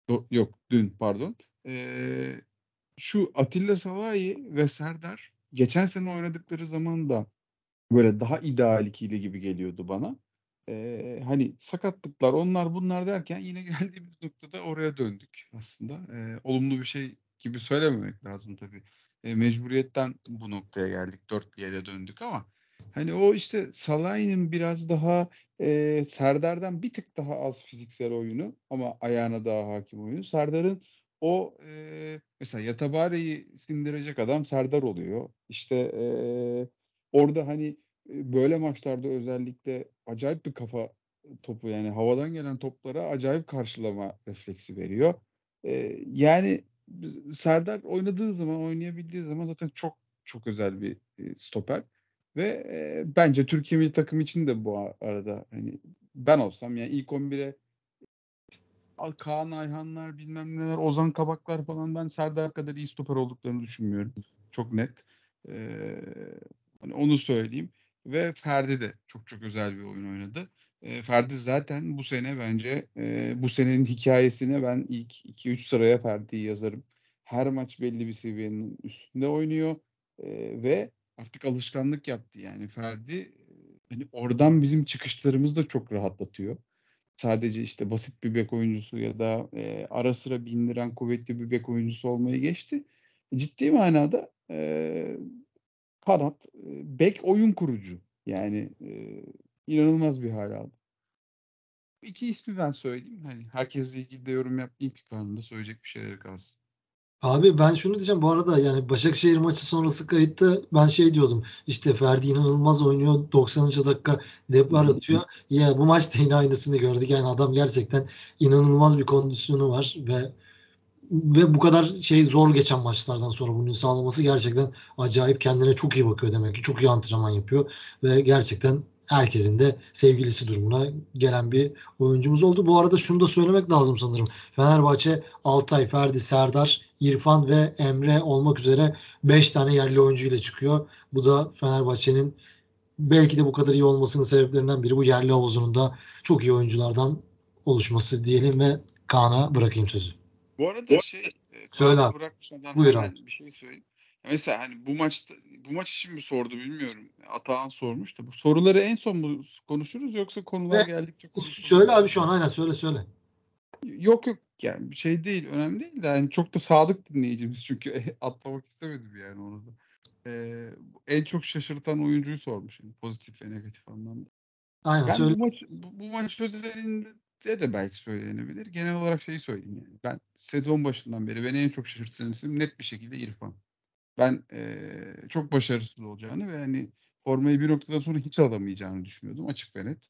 Do- yok dün pardon. E, şu Atilla Salahi ve Serdar geçen sene oynadıkları zaman da böyle daha ideal ikili gibi geliyordu bana. E, hani sakatlıklar onlar bunlar derken yine (laughs) geldiğimiz noktada oraya döndük aslında. E, olumlu bir şey gibi söylememek lazım tabii. E, mecburiyetten bu noktaya geldik. Dörtlüye de döndük ama hani o işte Salah'ın biraz daha e, Serdar'dan bir tık daha az fiziksel oyunu ama ayağına daha hakim oyunu. Serdar'ın o e, mesela Yatabare'yi sindirecek adam Serdar oluyor. İşte e, orada hani böyle maçlarda özellikle acayip bir kafa topu yani havadan gelen toplara acayip karşılama refleksi veriyor. E, yani Serdar oynadığı zaman, oynayabildiği zaman zaten çok çok özel bir stoper ve e, bence Türkiye milli takım için de bu arada hani ben olsam yani ilk 11'e Kaan Ayhanlar bilmem neler Ozan Kabaklar falan ben Serdar kadar iyi stoper olduklarını düşünmüyorum. Çok net. Ee, hani onu söyleyeyim. Ve Ferdi de çok çok özel bir oyun oynadı. E, Ferdi zaten bu sene bence e, bu senenin hikayesine ben ilk 2-3 sıraya Ferdi'yi yazarım. Her maç belli bir seviyenin üstünde oynuyor e, ve artık alışkanlık yaptı yani Ferdi hani oradan bizim çıkışlarımız da çok rahatlatıyor. Sadece işte basit bir bek oyuncusu ya da e, ara sıra bindiren kuvvetli bir bek oyuncusu olmayı geçti. Ciddi manada e, kanat, bek oyun kurucu. Yani e, inanılmaz bir hal aldı. İki ismi ben söyleyeyim. Hani herkesle ilgili de yorum yapmayayım ki kanalında söyleyecek bir şeyler kalsın. Abi ben şunu diyeceğim bu arada yani Başakşehir maçı sonrası kayıtta ben şey diyordum işte Ferdi inanılmaz oynuyor 90. dakika depar atıyor. Ya bu maçta yine aynısını gördük yani adam gerçekten inanılmaz bir kondisyonu var ve ve bu kadar şey zor geçen maçlardan sonra bunu sağlaması gerçekten acayip kendine çok iyi bakıyor demek ki. Çok iyi antrenman yapıyor ve gerçekten herkesin de sevgilisi durumuna gelen bir oyuncumuz oldu. Bu arada şunu da söylemek lazım sanırım. Fenerbahçe Altay, Ferdi, Serdar, İrfan ve Emre olmak üzere 5 tane yerli oyuncu ile çıkıyor. Bu da Fenerbahçe'nin belki de bu kadar iyi olmasının sebeplerinden biri bu yerli havuzunun da çok iyi oyunculardan oluşması diyelim ve Kaan'a bırakayım sözü. Bu arada şey Söyle abi. Buyur abi. bir şey söyleyeyim. Mesela hani bu maçta bu maç için mi sordu bilmiyorum. Atahan sormuş da bu soruları en son mu konuşuruz yoksa konular Ve- geldikçe konuşuruz. Söyle abi şu an aynen söyle söyle. Yok yok yani bir şey değil önemli değil de yani çok da sadık dinleyicimiz çünkü (laughs) atlamak istemedim yani onu da. Ee, en çok şaşırtan oyuncuyu sormuş yani pozitif ve negatif anlamda. Aynen Ben söyle. bu maç bu, bu maç özelinde de belki söylenebilir. Genel olarak şeyi söyleyeyim yani. Ben sezon başından beri beni en çok şaşırtan isim net bir şekilde İrfan. Ben eee, çok başarısız olacağını ve hani formayı bir noktadan sonra hiç alamayacağını düşünüyordum açık ve net.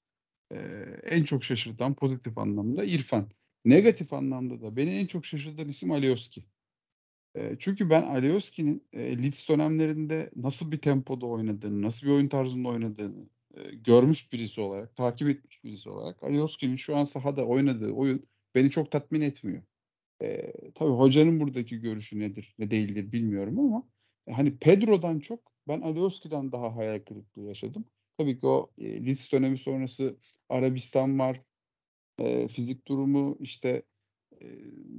Eee, en çok şaşırtan pozitif anlamda İrfan. Negatif anlamda da beni en çok şaşırtan isim Alioski. Eee, çünkü ben Alioski'nin eee Leeds dönemlerinde nasıl bir tempoda oynadığını, nasıl bir oyun tarzında oynadığını eee, görmüş birisi olarak, takip etmiş birisi olarak Alioski'nin şu an sahada oynadığı oyun beni çok tatmin etmiyor. Eee tabii hocanın buradaki görüşü nedir, ne değildir bilmiyorum ama e, hani Pedro'dan çok ben Alioski'den daha hayal kırıklığı yaşadım. Tabii ki o e, Leeds dönemi sonrası Arabistan var, e, fizik durumu işte e,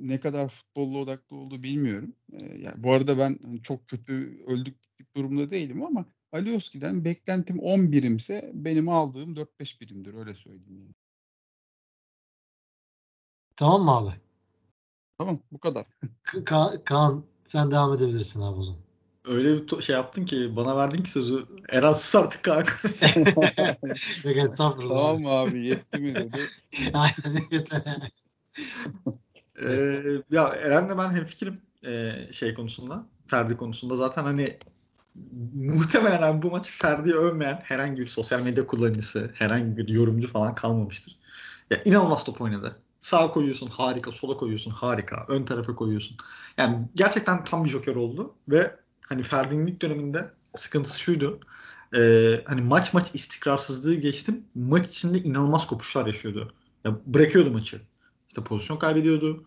ne kadar futbolla odaklı olduğu bilmiyorum. E, yani bu arada ben hani çok kötü öldük durumda değilim ama Alioski'den beklentim 10 birimse benim aldığım 4-5 birimdir öyle söyleyeyim. Yani. Tamam mı abi? Tamam bu kadar. Ka- Ka- Kaan sen devam edebilirsin abi o zaman. Öyle bir şey yaptın ki bana verdin ki sözü. Eren sus artık kanka. (laughs) Yok estağfurullah. tamam abi. yetti mi dedi. (laughs) Aynen yeter. Ee, ya Eren'le ben hemfikirim ee, şey konusunda. Ferdi konusunda. Zaten hani muhtemelen abi bu maçı Ferdi'yi övmeyen herhangi bir sosyal medya kullanıcısı, herhangi bir yorumcu falan kalmamıştır. Ya inanılmaz top oynadı. Sağa koyuyorsun harika, sola koyuyorsun harika, ön tarafa koyuyorsun. Yani gerçekten tam bir joker oldu ve hani Ferdi'nin ilk döneminde sıkıntısı şuydu. Ee, hani maç maç istikrarsızlığı geçtim. Maç içinde inanılmaz kopuşlar yaşıyordu. Ya bırakıyordu maçı. İşte pozisyon kaybediyordu.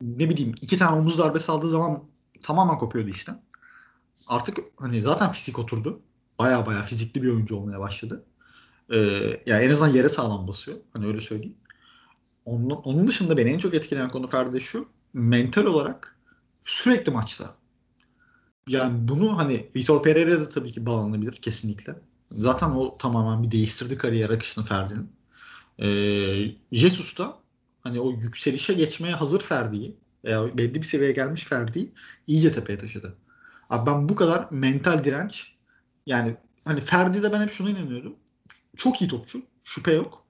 Ne bileyim iki tane omuz darbesi aldığı zaman tamamen kopuyordu işte. Artık hani zaten fizik oturdu. Baya baya fizikli bir oyuncu olmaya başladı. Ee, yani en azından yere sağlam basıyor. Hani öyle söyleyeyim. Onun, onun dışında beni en çok etkileyen konu Ferdi şu. Mental olarak sürekli maçta. Yani bunu hani Vitor Pereira da tabii ki bağlanabilir kesinlikle. Zaten o tamamen bir değiştirdi kariyer akışını Ferdi'nin. Ee, Jesus da hani o yükselişe geçmeye hazır Ferdi'yi veya belli bir seviyeye gelmiş Ferdi'yi iyice tepeye taşıdı. Abi ben bu kadar mental direnç yani hani Ferdi'de ben hep şuna inanıyordum. Çok iyi topçu. Şüphe yok.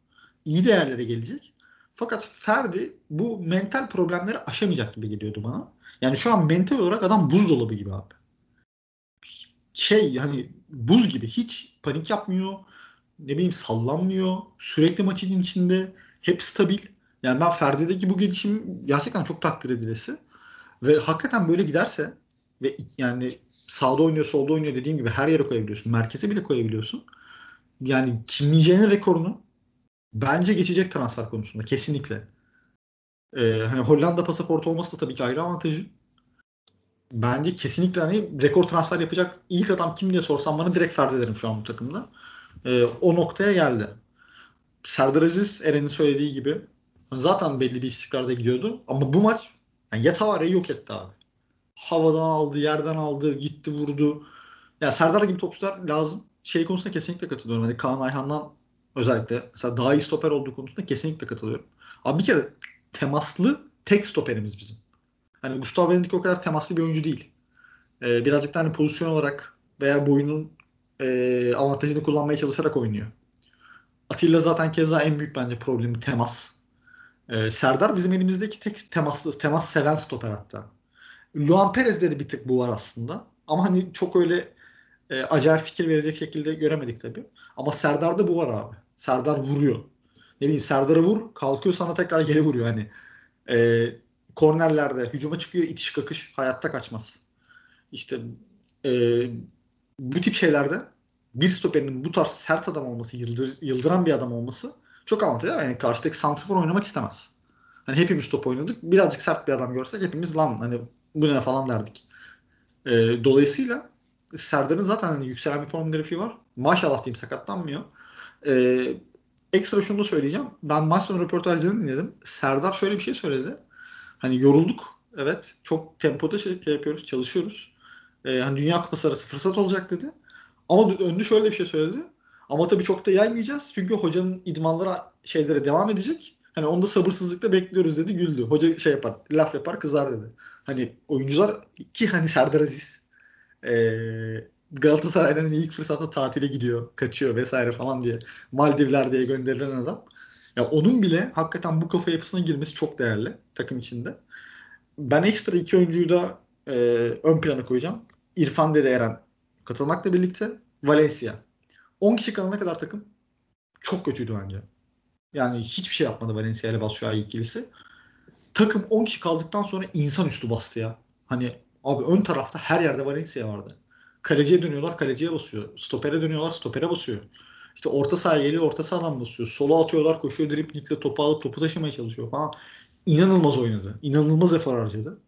İyi değerlere gelecek. Fakat Ferdi bu mental problemleri aşamayacak gibi geliyordu bana. Yani şu an mental olarak adam buzdolabı gibi abi. Şey hani buz gibi hiç panik yapmıyor. Ne bileyim sallanmıyor. Sürekli maçın içinde. Hep stabil. Yani ben Ferdi'deki bu gelişim gerçekten çok takdir edilesi. Ve hakikaten böyle giderse ve yani sağda oynuyor, solda oynuyor dediğim gibi her yere koyabiliyorsun. Merkeze bile koyabiliyorsun. Yani Kim Min-jae'nin rekorunu bence geçecek transfer konusunda kesinlikle. Ee, hani Hollanda pasaportu olması da tabii ki ayrı avantajı. Bence kesinlikle hani rekor transfer yapacak ilk adam kim diye sorsam bana direkt farz ederim şu an bu takımda. Ee, o noktaya geldi. Serdar Aziz Eren'in söylediği gibi zaten belli bir istikrarda gidiyordu. Ama bu maç yani Yatavara'yı yok etti abi. Havadan aldı, yerden aldı, gitti vurdu. Ya Serdar gibi topçular lazım. Şey konusunda kesinlikle katılıyorum. Hani Kaan Ayhan'dan özellikle mesela daha iyi stoper olduğu konusunda kesinlikle katılıyorum. Abi bir kere temaslı tek stoperimiz bizim. Hani Gustavo Benedict o kadar temaslı bir oyuncu değil. Ee, birazcık da hani pozisyon olarak veya boyunun e, avantajını kullanmaya çalışarak oynuyor. Atilla zaten keza en büyük bence problemi temas. Ee, Serdar bizim elimizdeki tek temaslı, temas seven stoper hatta. Luan Perez'de de bir tık bu var aslında. Ama hani çok öyle e, acayip fikir verecek şekilde göremedik tabii. Ama Serdar'da bu var abi. Serdar vuruyor. Ne bileyim Serdar'a vur, kalkıyor sana tekrar geri vuruyor hani. E, kornerlerde hücuma çıkıyor, itiş kakış, hayatta kaçmaz. İşte e, bu tip şeylerde bir stoperinin bu tarz sert adam olması, yıldır, yıldıran bir adam olması çok avantajlı. Yani karşıdaki santrafor oynamak istemez. Hani hepimiz top oynadık. Birazcık sert bir adam görsek hepimiz lan hani bu ne falan derdik. E, dolayısıyla Serdar'ın zaten hani yükselen bir form grafiği var. Maşallah diyeyim sakatlanmıyor. E, ekstra şunu da söyleyeceğim. Ben maç sonu röportajlarını dinledim. Serdar şöyle bir şey söyledi. Hani yorulduk. Evet. Çok tempoda şey, şey yapıyoruz, çalışıyoruz. E, hani Dünya Kupası arası fırsat olacak dedi. Ama önde şöyle bir şey söyledi. Ama tabii çok da yaymayacağız. Çünkü hocanın idmanları şeylere devam edecek. Hani onu da sabırsızlıkla bekliyoruz dedi güldü. Hoca şey yapar, laf yapar, kızar dedi. Hani oyuncular ki hani Serdar Aziz ee, Galatasaray'dan ilk fırsatta tatile gidiyor, kaçıyor vesaire falan diye Maldivler diye gönderilen adam. Ya onun bile hakikaten bu kafa yapısına girmesi çok değerli takım içinde. Ben ekstra iki oyuncuyu da e, ön plana koyacağım. İrfan Dede Eren katılmakla birlikte Valencia. 10 kişi kalana kadar takım çok kötüydü bence. Yani hiçbir şey yapmadı Valencia ile Batshuayi ikilisi. Takım 10 kişi kaldıktan sonra insan üstü bastı ya. Hani abi ön tarafta her yerde Valencia vardı. Kaleciye dönüyorlar, kaleciye basıyor. Stopere dönüyorlar, stopere basıyor. İşte orta sahaya geliyor, orta sahadan basıyor. Sola atıyorlar, koşuyor, driplingle topu alıp topu taşımaya çalışıyor falan. İnanılmaz oynadı. İnanılmaz efor harcadı.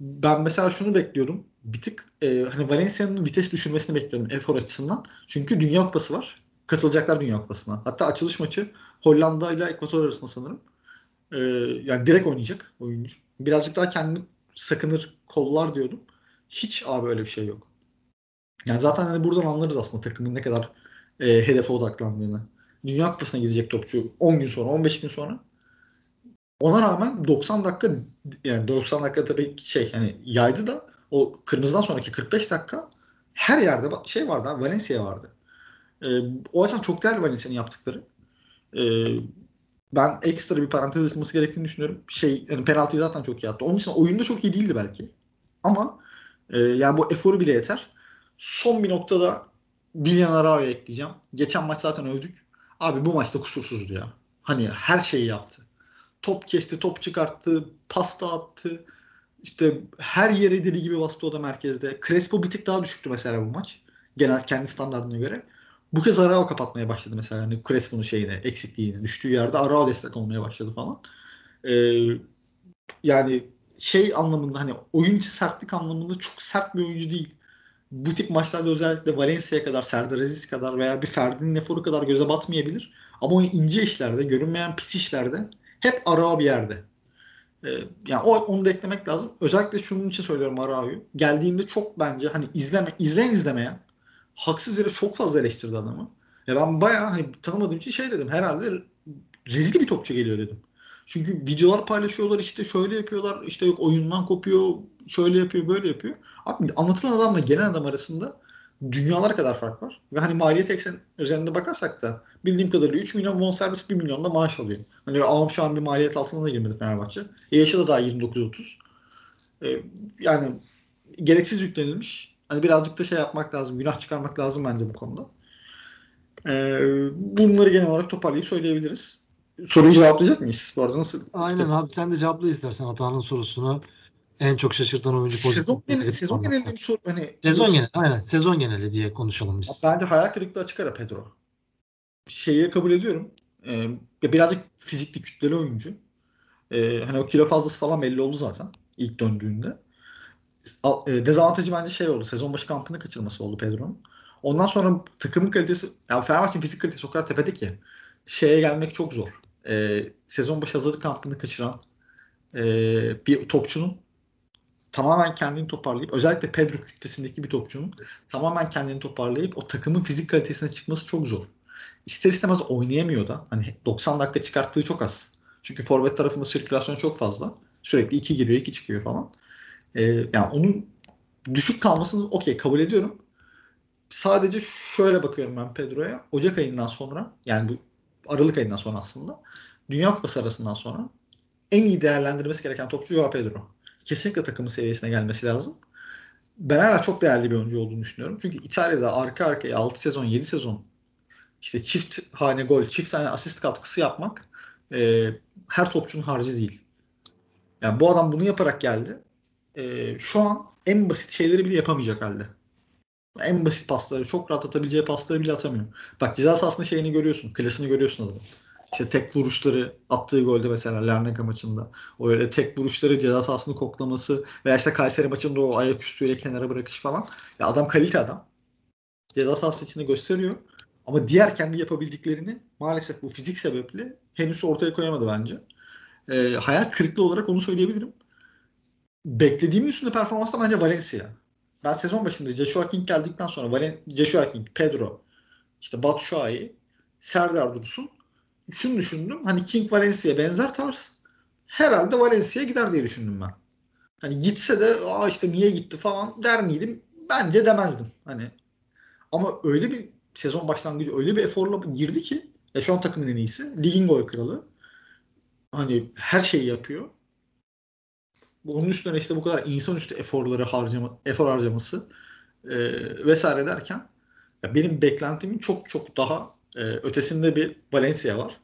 Ben mesela şunu bekliyordum. Bir tık e, hani Valencia'nın vites düşürmesini bekliyorum efor açısından. Çünkü Dünya Kupası var. Katılacaklar Dünya Kupası'na. Hatta açılış maçı Hollanda ile Ekvator arasında sanırım. E, yani direkt oynayacak oyuncu. Birazcık daha kendini sakınır kollar diyordum. Hiç abi öyle bir şey yok. Yani zaten hani buradan anlarız aslında takımın ne kadar e, hedefe odaklandığını. Dünya Kupası'na gidecek topçu 10 gün sonra, 15 gün sonra. Ona rağmen 90 dakika yani 90 dakika tabii şey hani yaydı da o kırmızıdan sonraki 45 dakika her yerde şey vardı abi, Valencia vardı. E, o açıdan çok değerli Valencia'nın yaptıkları. E, ben ekstra bir parantez açılması gerektiğini düşünüyorum. Şey yani penaltıyı zaten çok iyi attı. Onun için oyunda çok iyi değildi belki. Ama e, yani bu eforu bile yeter. Son bir noktada Bilyan Arao'ya ekleyeceğim. Geçen maç zaten övdük. Abi bu maçta kusursuzdu ya. Hani her şeyi yaptı. Top kesti, top çıkarttı, pasta attı. İşte her yere deli gibi bastı o da merkezde. Crespo bir tık daha düşüktü mesela bu maç. Genel kendi standartına göre. Bu kez Arao kapatmaya başladı mesela. Hani Crespo'nun şeyine, eksikliğini. Düştüğü yerde Arao destek olmaya başladı falan. Ee, yani şey anlamında hani oyun sertlik anlamında çok sert bir oyuncu değil bu tip maçlarda özellikle Valencia kadar, Serdar Aziz kadar veya bir Ferdi'nin eforu kadar göze batmayabilir. Ama o ince işlerde, görünmeyen pis işlerde hep Arao bir yerde. Ee, yani o, onu da eklemek lazım. Özellikle şunun için söylüyorum Arao'yu. Geldiğinde çok bence hani izleme, izleyen izlemeyen haksız yere çok fazla eleştirdi adamı. Ya ben bayağı hani tanımadığım için şey dedim. Herhalde rezil bir topçu geliyor dedim. Çünkü videolar paylaşıyorlar işte şöyle yapıyorlar işte yok oyundan kopuyor şöyle yapıyor böyle yapıyor. Abi anlatılan adamla gelen adam arasında dünyalar kadar fark var. Ve hani maliyet eksen üzerinde bakarsak da bildiğim kadarıyla 3 milyon bonservis 1 milyon da maaş alıyor. Hani ağam şu an bir maliyet altına da girmedi Fenerbahçe. E yaşı da daha 29-30. E, yani gereksiz yüklenilmiş. Hani birazcık da şey yapmak lazım. Günah çıkarmak lazım bence bu konuda. E, bunları genel olarak toparlayıp söyleyebiliriz. Soruyu cevaplayacak mıyız? Bu arada nasıl? Aynen abi sen de cevapla istersen Atahan'ın sorusunu. En çok şaşırtan oyuncu sezon geneli, sezon genelinde bir soru hani sezon geneli aynen sezon geneli diye konuşalım biz. Bence hayal kırıklığı açık ara Pedro. Şeyi kabul ediyorum. Ee, birazcık fizikli kütleli oyuncu. Ee, hani o kilo fazlası falan belli oldu zaten ilk döndüğünde. E, dezavantajı bence şey oldu. Sezon başı kampını kaçırması oldu Pedro'nun. Ondan sonra takımın kalitesi, yani Fenerbahçe'nin fizik kalitesi o kadar tepede ki şeye gelmek çok zor. Ee, sezon başı hazırlık kampını kaçıran e, bir topçunun tamamen kendini toparlayıp özellikle Pedro kütlesindeki bir topçunun tamamen kendini toparlayıp o takımın fizik kalitesine çıkması çok zor. İster istemez oynayamıyor da. Hani 90 dakika çıkarttığı çok az. Çünkü forvet tarafında sirkülasyon çok fazla. Sürekli 2 giriyor 2 çıkıyor falan. Ee, yani onun düşük kalmasını okey kabul ediyorum. Sadece şöyle bakıyorum ben Pedro'ya. Ocak ayından sonra yani bu Aralık ayından sonra aslında Dünya Kupası arasından sonra en iyi değerlendirmesi gereken topçu Joao Pedro kesinlikle takımın seviyesine gelmesi lazım. Ben hala çok değerli bir oyuncu olduğunu düşünüyorum. Çünkü İtalya'da arka arkaya 6 sezon, 7 sezon işte çift hane gol, çift tane asist katkısı yapmak e, her topçunun harcı değil. Yani bu adam bunu yaparak geldi. E, şu an en basit şeyleri bile yapamayacak halde. En basit pasları, çok rahat atabileceği pasları bile atamıyor. Bak ceza sahasında şeyini görüyorsun, klasını görüyorsun adamın. İşte tek vuruşları attığı golde mesela Larnaca maçında. O öyle tek vuruşları ceza sahasını koklaması veya işte Kayseri maçında o ayaküstüyle kenara bırakış falan. Ya adam kalite adam. Ceza sahası içinde gösteriyor. Ama diğer kendi yapabildiklerini maalesef bu fizik sebeple henüz ortaya koyamadı bence. Ee, hayal kırıklığı olarak onu söyleyebilirim. Beklediğimin üstünde performans da bence Valencia. Ben sezon başında Joshua King geldikten sonra Valen Joshua King, Pedro, işte Batu Şua'yı, Serdar Dursun şunu düşündüm. Hani King Valencia'ya benzer tarz. Herhalde Valencia'ya gider diye düşündüm ben. Hani gitse de aa işte niye gitti falan der miydim? Bence demezdim. Hani ama öyle bir sezon başlangıcı öyle bir eforla girdi ki ya şu an takımın en iyisi. Ligin gol kralı. Hani her şeyi yapıyor. Onun üstüne işte bu kadar insanüstü eforları harcama, efor harcaması e, vesaire derken ya benim beklentimin çok çok daha e, ötesinde bir Valencia var.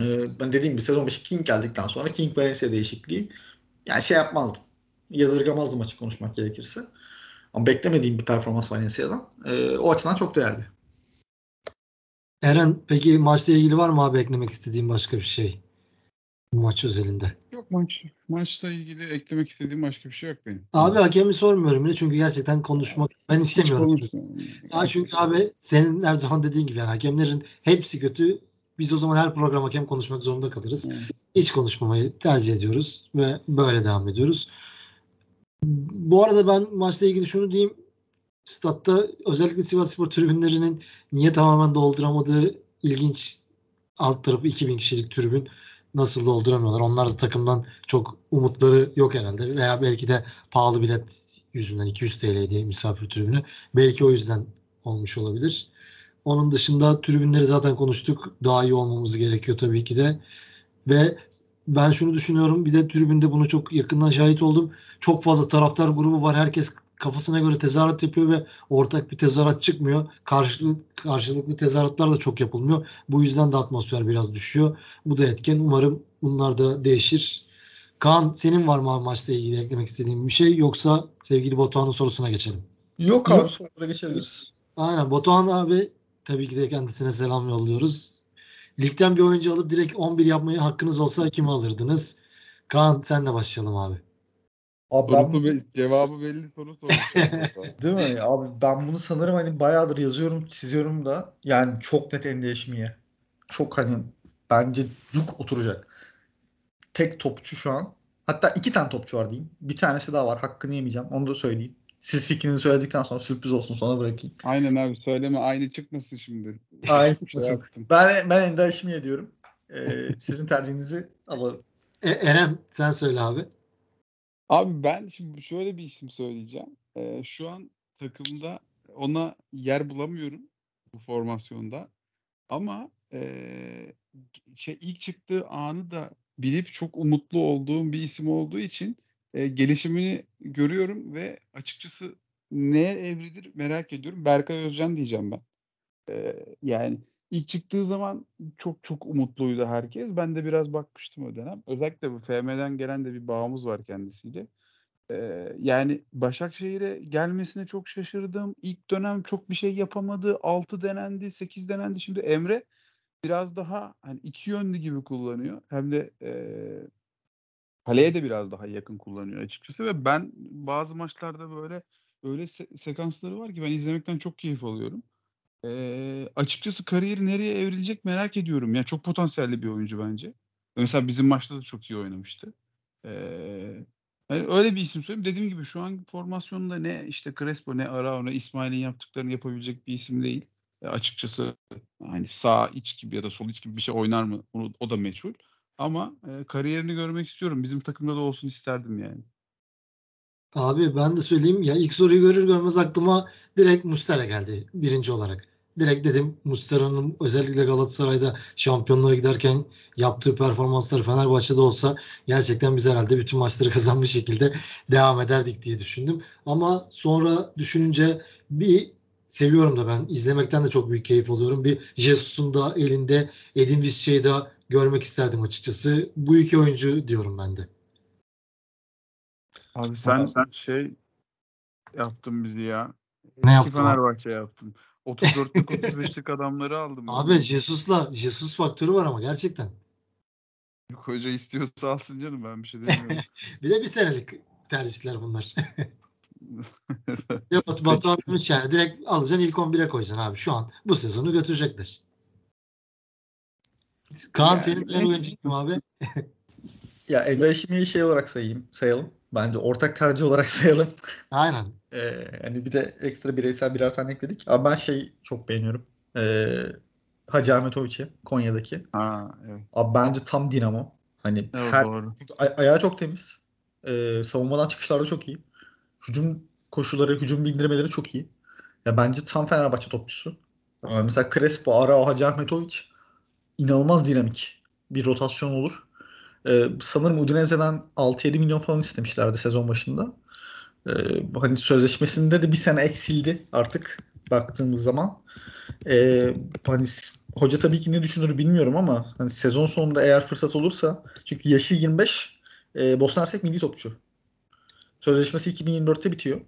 E, ben dediğim gibi sezon başı King geldikten sonra King Valencia değişikliği yani şey yapmazdım. Yadırgamazdım açık konuşmak gerekirse. Ama beklemediğim bir performans Valencia'dan. E, o açıdan çok değerli. Eren peki maçla ilgili var mı abi eklemek istediğin başka bir şey? Maç özelinde. Yok maç maçla ilgili eklemek istediğim başka bir şey yok benim. Abi hakemi sormuyorum bile çünkü gerçekten konuşmak ben istemiyorum. Ya çünkü abi senin her zaman dediğin gibi yani hakemlerin hepsi kötü. Biz o zaman her program hakem konuşmak zorunda kalırız. Evet. Hiç konuşmamayı tercih ediyoruz ve böyle devam ediyoruz. Bu arada ben maçla ilgili şunu diyeyim. Statta özellikle Sivasspor tribünlerinin niye tamamen dolduramadığı ilginç alt tarafı 2000 kişilik tribün nasıl dolduramıyorlar. Onlar da takımdan çok umutları yok herhalde. Veya belki de pahalı bilet yüzünden 200 TL diye misafir tribünü. Belki o yüzden olmuş olabilir. Onun dışında tribünleri zaten konuştuk. Daha iyi olmamız gerekiyor tabii ki de. Ve ben şunu düşünüyorum. Bir de tribünde bunu çok yakından şahit oldum. Çok fazla taraftar grubu var. Herkes kafasına göre tezahürat yapıyor ve ortak bir tezahürat çıkmıyor. Karşılık, karşılıklı tezahüratlar da çok yapılmıyor. Bu yüzden de atmosfer biraz düşüyor. Bu da etken. Umarım bunlar da değişir. Kaan senin var mı maçla ilgili eklemek istediğin bir şey yoksa sevgili Batuhan'ın sorusuna geçelim. Yok abi Yok. sorulara geçebiliriz. Aynen Batuhan abi tabii ki de kendisine selam yolluyoruz. Ligden bir oyuncu alıp direkt 11 yapmaya hakkınız olsa kimi alırdınız? Kaan senle başlayalım abi. Abi Sorusu ben, be- cevabı belli soru sorusu. (laughs) Değil mi? Abi ben bunu sanırım hani bayağıdır yazıyorum, çiziyorum da yani çok net endeşmiye. Çok hani bence cuk oturacak. Tek topçu şu an. Hatta iki tane topçu var diyeyim. Bir tanesi daha var. Hakkını yemeyeceğim. Onu da söyleyeyim. Siz fikrinizi söyledikten sonra sürpriz olsun sonra bırakayım. Aynen abi söyleme aynı çıkmasın şimdi. Aynı Şey çıkmasın. Ben, ben Ender Şimiye diyorum. Ee, sizin tercihinizi alalım. E, Eren sen söyle abi. Abi ben şimdi şöyle bir isim söyleyeceğim. Ee, şu an takımda ona yer bulamıyorum bu formasyonda. Ama eee, şey ilk çıktığı anı da bilip çok umutlu olduğum bir isim olduğu için e, gelişimini görüyorum ve açıkçası neye evrilir merak ediyorum. Berkay Özcan diyeceğim ben. Eee, yani ilk çıktığı zaman çok çok umutluydu herkes. Ben de biraz bakmıştım o dönem. Özellikle bu FM'den gelen de bir bağımız var kendisiyle. Eee, yani Başakşehir'e gelmesine çok şaşırdım. İlk dönem çok bir şey yapamadı. 6 denendi, 8 denendi. Şimdi Emre biraz daha hani iki yönlü gibi kullanıyor. Hem de eee kaleye de biraz daha yakın kullanıyor açıkçası ve ben bazı maçlarda böyle öyle se- sekansları var ki ben izlemekten çok keyif alıyorum. Eee, açıkçası kariyeri nereye evrilecek merak ediyorum. Ya çok potansiyelli bir oyuncu bence. Mesela bizim maçta da çok iyi oynamıştı. Eee, yani öyle bir isim söyleyeyim. Dediğim gibi şu an formasyonda ne işte Crespo ne Arao ne İsmail'in yaptıklarını yapabilecek bir isim değil. E, açıkçası hani sağ iç gibi ya da sol iç gibi bir şey oynar mı? Onu, o da meçhul. Ama e, kariyerini görmek istiyorum. Bizim takımda da olsun isterdim yani. Abi ben de söyleyeyim ya ilk soruyu görür görmez aklıma direkt Mustera geldi birinci olarak. Direkt dedim Mustera'nın özellikle Galatasaray'da şampiyonluğa giderken yaptığı performanslar Fenerbahçe'de olsa gerçekten biz herhalde bütün maçları (laughs) kazanmış şekilde devam ederdik diye düşündüm. Ama sonra düşününce bir seviyorum da ben izlemekten de çok büyük keyif alıyorum. Bir Jesus'un da elinde Edin Visca'yı da görmek isterdim açıkçası. Bu iki oyuncu diyorum ben de. Abi sen sen şey yaptın bizi ya. Ne abi? Fenerbahçe yaptın. 34'lük (laughs) 35'lik adamları aldım. Abi Jesus'la Jesus faktörü var ama gerçekten. Hoca istiyorsa alsın canım ben bir şey demiyorum. (laughs) Bir de bir senelik tercihler bunlar. (laughs) Ya Batu, yani direkt alacaksın ilk 11'e koyacaksın abi. Şu an bu sezonu götürecekler. Kaan Yani senin en oyuncu kim abi? Ya Ender Şimiye'yi şey olarak sayayım, sayalım. Bence ortak tercih olarak (laughs) sayalım. Aynen. Ee, hani bir de ekstra bireysel birer tane ekledik. Ama ben şey çok beğeniyorum. Ee, Hacı Ahmetoviç'i Konya'daki. Ha, evet. Abi bence tam dinamo. Hani Evet, her doğru. çünkü ay- ayağı çok temiz. Ee, savunmadan çıkışlarda çok iyi. Hücum koşulları, hücum bindirmeleri çok iyi. Ya bence tam Fenerbahçe topçusu. Ee, mesela Crespo, Arao, Hacı Ahmetoviç inanılmaz dinamik bir rotasyon olur. Ee, sanırım Udinese'den 6-7 milyon falan istemişlerdi sezon başında. Ee, hani sözleşmesinde de bir sene eksildi artık baktığımız zaman. Ee, hani hoca tabii ki ne düşünür bilmiyorum ama hani sezon sonunda eğer fırsat olursa çünkü yaşı 25 e, Bosna Hersek milli topçu. Sözleşmesi 2024'te bitiyor.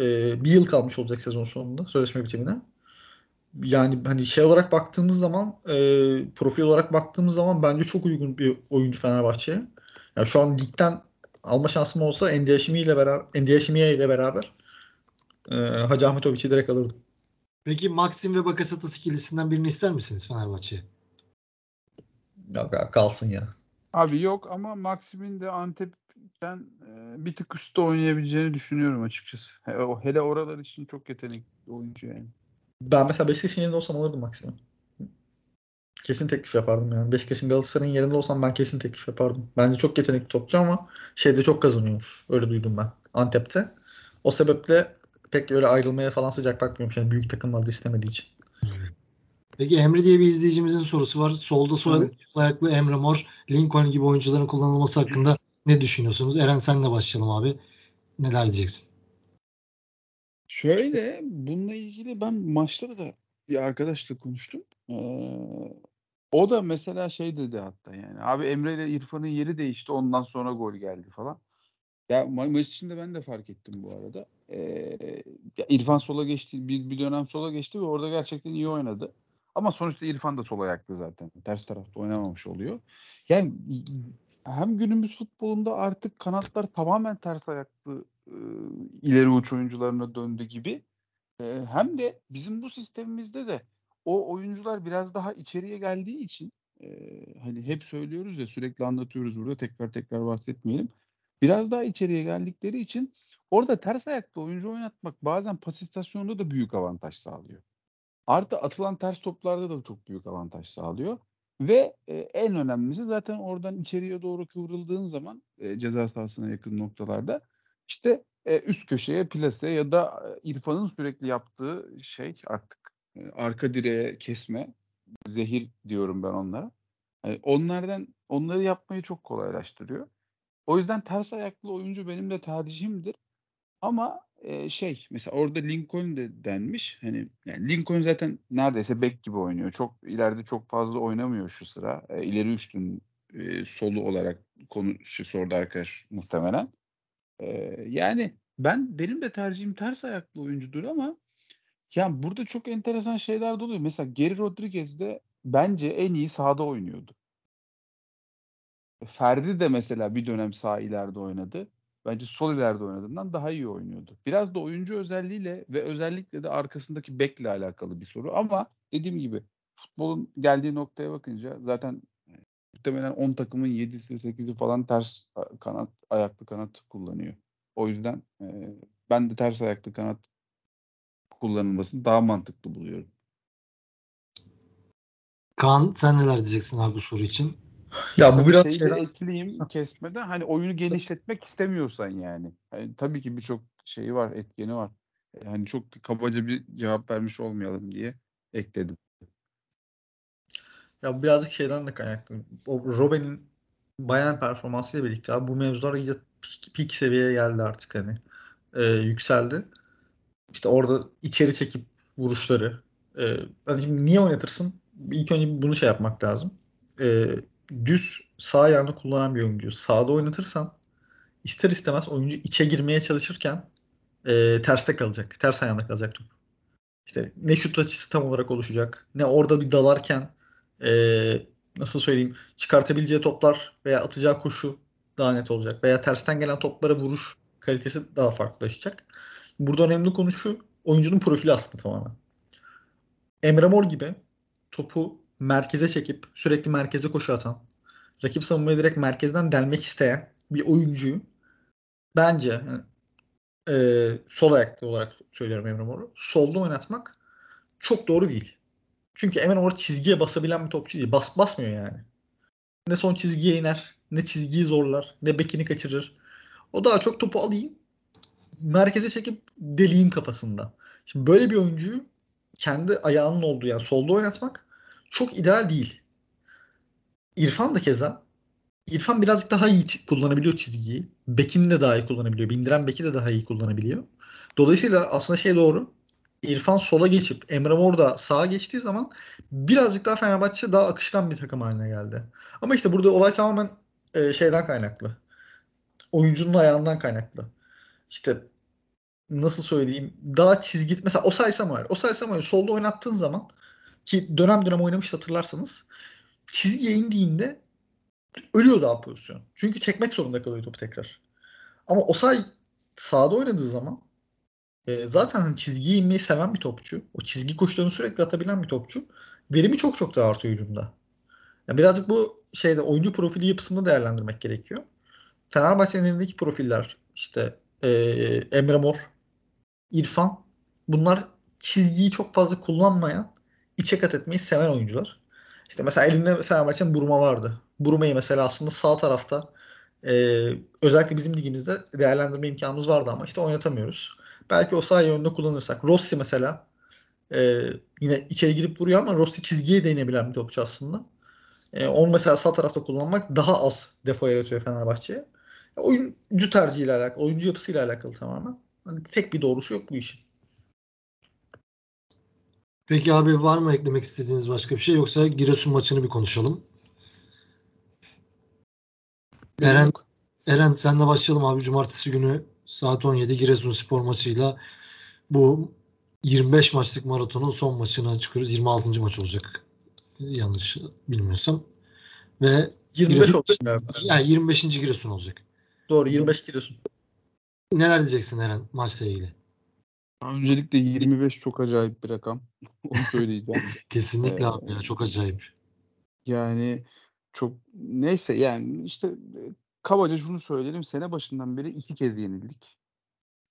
Ee, bir yıl kalmış olacak sezon sonunda sözleşme bitimine. Yani hani şey olarak baktığımız zaman e, profil olarak baktığımız zaman bence çok uygun bir oyuncu Fenerbahçe'ye. Yani şu an ligden alma şansım olsa Endiaşimi ile beraber Endiaşimiye ile beraber e, Hacı Ahmetoviç'i direkt alırdım. Peki Maxim ve Bakasetas ikilisinden birini ister misiniz Fenerbahçe'ye? Ya, ya kalsın ya. Abi yok ama Maxim'in de Antep'ten e, bir tık üstte oynayabileceğini düşünüyorum açıkçası. He- o- Hele oralar için çok yetenekli oyuncu yani. Ben mesela Beşiktaş'ın yerinde olsam alırdım Maxim'i. Kesin teklif yapardım yani. Beşiktaş'ın Galatasaray'ın yerinde olsam ben kesin teklif yapardım. Bence çok yetenekli topçu ama şeyde çok kazanıyormuş. Öyle duydum ben Antep'te. O sebeple pek öyle ayrılmaya falan sıcak bakmıyormuş. Yani büyük takımlarda istemediği için. Peki Emre diye bir izleyicimizin sorusu var. Solda sol, Evet. ayaklı Emre Mor, Lincoln gibi oyuncuların kullanılması hakkında ne düşünüyorsunuz? Eren senle başlayalım abi. Neler diyeceksin? Şöyle bununla ilgili ben maçta da bir arkadaşla konuştum. Ee, o da mesela şey dedi hatta yani abi Emre ile İrfan'ın yeri değişti ondan sonra gol geldi falan. Ya ma- maç içinde ben de fark ettim bu arada. Ee, İrfan sola geçti bir, bir dönem sola geçti ve orada gerçekten iyi oynadı. Ama sonuçta İrfan da sol ayaklı zaten. Ters tarafta oynamamış oluyor. Yani hem günümüz futbolunda artık kanatlar tamamen ters ayaklı ileri uç oyuncularına döndü gibi. E, hem de bizim bu sistemimizde de o oyuncular biraz daha içeriye geldiği için e, hani hep söylüyoruz ya sürekli anlatıyoruz burada tekrar tekrar bahsetmeyelim. Biraz daha içeriye geldikleri için orada ters ayaklı oyuncu oynatmak bazen pas istasyonunda da büyük avantaj sağlıyor. Artı atılan ters toplarda da çok büyük avantaj sağlıyor. Ve e, en önemlisi zaten oradan içeriye doğru kıvrıldığın zaman e, ceza sahasına yakın noktalarda işte e, üst köşeye plase ya da e, İrfan'ın sürekli yaptığı şey artık e, arka direğe kesme zehir diyorum ben onlara. Yani onlardan onları yapmayı çok kolaylaştırıyor. O yüzden ters ayaklı oyuncu benim de tercihimdir. Ama e, şey mesela orada Lincoln de denmiş. Hani yani Lincoln zaten neredeyse bek gibi oynuyor. Çok ileride çok fazla oynamıyor şu sıra. E, ileri üçlünün e, solu olarak konu şu sordu arkadaş muhtemelen. E, yani ben benim de tercihim ters ayaklı oyuncudur ama yani burada çok enteresan şeyler de oluyor. Mesela Geri Rodriguez de bence en iyi sahada oynuyordu. Ferdi de mesela bir dönem sağ ileride oynadı. Bence sol ileride oynadığından daha iyi oynuyordu. Biraz da oyuncu özelliğiyle ve özellikle de arkasındaki bekle alakalı bir soru. Ama dediğim gibi futbolun geldiği noktaya bakınca zaten e, muhtemelen 10 takımın 7'si 8'i falan ters kanat ayaklı kanat kullanıyor. O yüzden e, ben de ters ayaklı kanat kullanılmasını daha mantıklı buluyorum. Kaan sen neler diyeceksin abi bu soru için? Ya bu biraz şeyi de şeyden ekleyeyim kesmeden hani oyunu genişletmek istemiyorsan yani. Hani tabii ki birçok şeyi var, etkeni var. E, Hani çok kabaca bir cevap vermiş olmayalım diye ekledim. Ya birazcık şeyden de kaynaklı. O Robben'in Bayern performansıyla birlikte abi bu mevzular iyice peak, seviyeye geldi artık hani. Ee, yükseldi. İşte orada içeri çekip vuruşları. Ee, hani şimdi niye oynatırsın? İlk önce bunu şey yapmak lazım. Ee, düz sağ ayağını kullanan bir oyuncu. Sağda oynatırsan ister istemez oyuncu içe girmeye çalışırken e, terste kalacak. Ters ayağında kalacak top. İşte ne şut açısı tam olarak oluşacak. Ne orada bir dalarken e, nasıl söyleyeyim çıkartabileceği toplar veya atacağı koşu daha net olacak. Veya tersten gelen toplara vuruş kalitesi daha farklılaşacak. Burada önemli konu şu. Oyuncunun profili aslında tamamen. Emre Mor gibi topu merkeze çekip sürekli merkeze koşu atan, rakip savunmayı direkt merkezden delmek isteyen bir oyuncuyu bence e, sol ayaklı olarak söylüyorum Emre Mor'u. Solda oynatmak çok doğru değil. Çünkü Emre Mor çizgiye basabilen bir topçu değil. Bas, basmıyor yani. Ne son çizgiye iner, ne çizgiyi zorlar, ne bekini kaçırır. O daha çok topu alayım, merkeze çekip deliyim kafasında. Şimdi böyle bir oyuncuyu kendi ayağının olduğu yani solda oynatmak çok ideal değil. İrfan da keza. İrfan birazcık daha iyi kullanabiliyor çizgiyi. Bekini de daha iyi kullanabiliyor. Bindiren beki de daha iyi kullanabiliyor. Dolayısıyla aslında şey doğru. İrfan sola geçip Emre Mor da sağa geçtiği zaman birazcık daha Fenerbahçe daha akışkan bir takım haline geldi. Ama işte burada olay tamamen e, şeyden kaynaklı. Oyuncunun ayağından kaynaklı. İşte nasıl söyleyeyim daha çizgi mesela o Samuel. O Samuel solda oynattığın zaman ki dönem dönem oynamış hatırlarsanız çizgiye indiğinde ölüyor daha pozisyon. Çünkü çekmek zorunda kalıyor topu tekrar. Ama Osay sağda oynadığı zaman e, zaten hani çizgiye inmeyi seven bir topçu. O çizgi koşularını sürekli atabilen bir topçu. Verimi çok çok daha artıyor hücumda. Yani birazcık bu şeyde oyuncu profili yapısında değerlendirmek gerekiyor. Fenerbahçe'nin elindeki profiller işte e, Emre Mor, İrfan bunlar çizgiyi çok fazla kullanmayan, içe kat etmeyi seven oyuncular. İşte mesela elinde Fenerbahçe'nin Buruma vardı. Buruma'yı mesela aslında sağ tarafta e, özellikle bizim ligimizde değerlendirme imkanımız vardı ama işte oynatamıyoruz. Belki o sağ yönünde kullanırsak. Rossi mesela e, yine içeri girip vuruyor ama Rossi çizgiye değinebilen bir topçu aslında. E, onu mesela sağ tarafta kullanmak daha az defo yaratıyor Fenerbahçe'ye. Oyuncu tercihiyle alakalı, oyuncu yapısıyla alakalı tamamen. Hani tek bir doğrusu yok bu işin. Peki abi var mı eklemek istediğiniz başka bir şey yoksa Giresun maçını bir konuşalım. Eren Eren senle başlayalım abi. Cumartesi günü saat 17 Giresun spor maçıyla bu 25 maçlık maratonun son maçına çıkıyoruz. 26. maç olacak. Yanlış bilmiyorsam. Ve 25 Giresun, galiba. Yani 25. Giresun olacak. Doğru 25 Giresun. Neler diyeceksin Eren maçla ilgili? Öncelikle 25 çok acayip bir rakam. (laughs) Onu söyleyeceğim. (laughs) Kesinlikle Ee, abi ya çok acayip. Yani çok neyse yani işte kabaca şunu söyleyelim. Sene başından beri iki kez yenildik.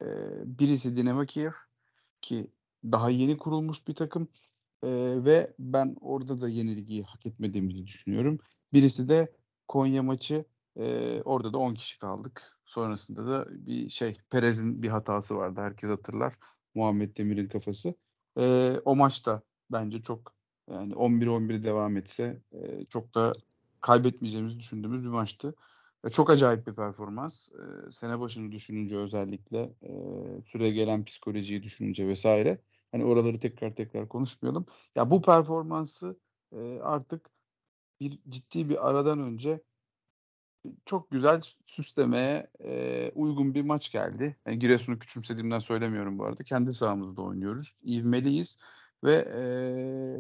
Ee, birisi Dinamo Kiev ki daha yeni kurulmuş bir takım ee, ve ben orada da yenilgiyi hak etmediğimizi düşünüyorum. Birisi de Konya maçı. Ee, orada da 10 kişi kaldık. Sonrasında da bir şey Perez'in bir hatası vardı. Herkes hatırlar. Muhammed Demir'in kafası. Ee, o maçta bence çok yani 11-11 devam etse e, çok da kaybetmeyeceğimizi düşündüğümüz bir maçtı. E, çok acayip bir performans. E, sene başını düşününce özellikle e, süre gelen psikolojiyi düşününce vesaire. Hani oraları tekrar tekrar konuşmayalım. Ya bu performansı artık bir ciddi bir aradan önce çok güzel süslemeye uygun bir maç geldi. Yani Giresun'u küçümsediğimden söylemiyorum bu arada. Kendi sahamızda oynuyoruz. İvmeliyiz ve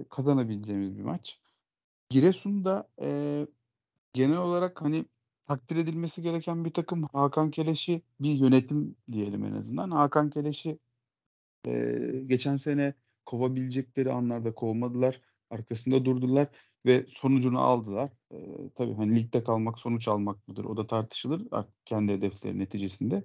kazanabileceğimiz bir maç. Giresun'da genel olarak hani takdir edilmesi gereken bir takım Hakan Keleş'i bir yönetim diyelim en azından. Hakan Keleş'i e, geçen sene kovabilecekleri anlarda kovmadılar. Arkasında durdular ve sonucunu aldılar. E, tabii hani ligde kalmak sonuç almak mıdır? O da tartışılır kendi hedefleri neticesinde.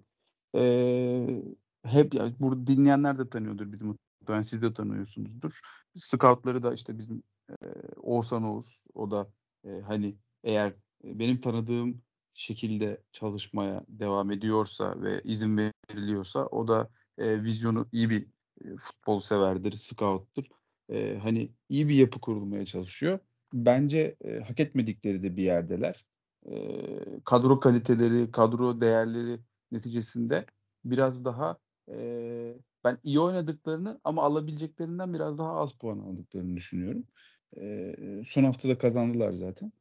E, hep yani burada dinleyenler de tanıyordur bizim muhtemelen siz de tanıyorsunuzdur. Scoutları da işte bizim e, Oğuzhan Oğuz o da e, hani eğer benim tanıdığım şekilde çalışmaya devam ediyorsa ve izin veriliyorsa o da e, vizyonu iyi bir e, futbol severdir, scout'tur. E, hani iyi bir yapı kurulmaya çalışıyor. Bence e, hak etmedikleri de bir yerdeler. E, kadro kaliteleri, kadro değerleri neticesinde biraz daha e, ben iyi oynadıklarını ama alabileceklerinden biraz daha az puan aldıklarını düşünüyorum. E, son haftada kazandılar zaten.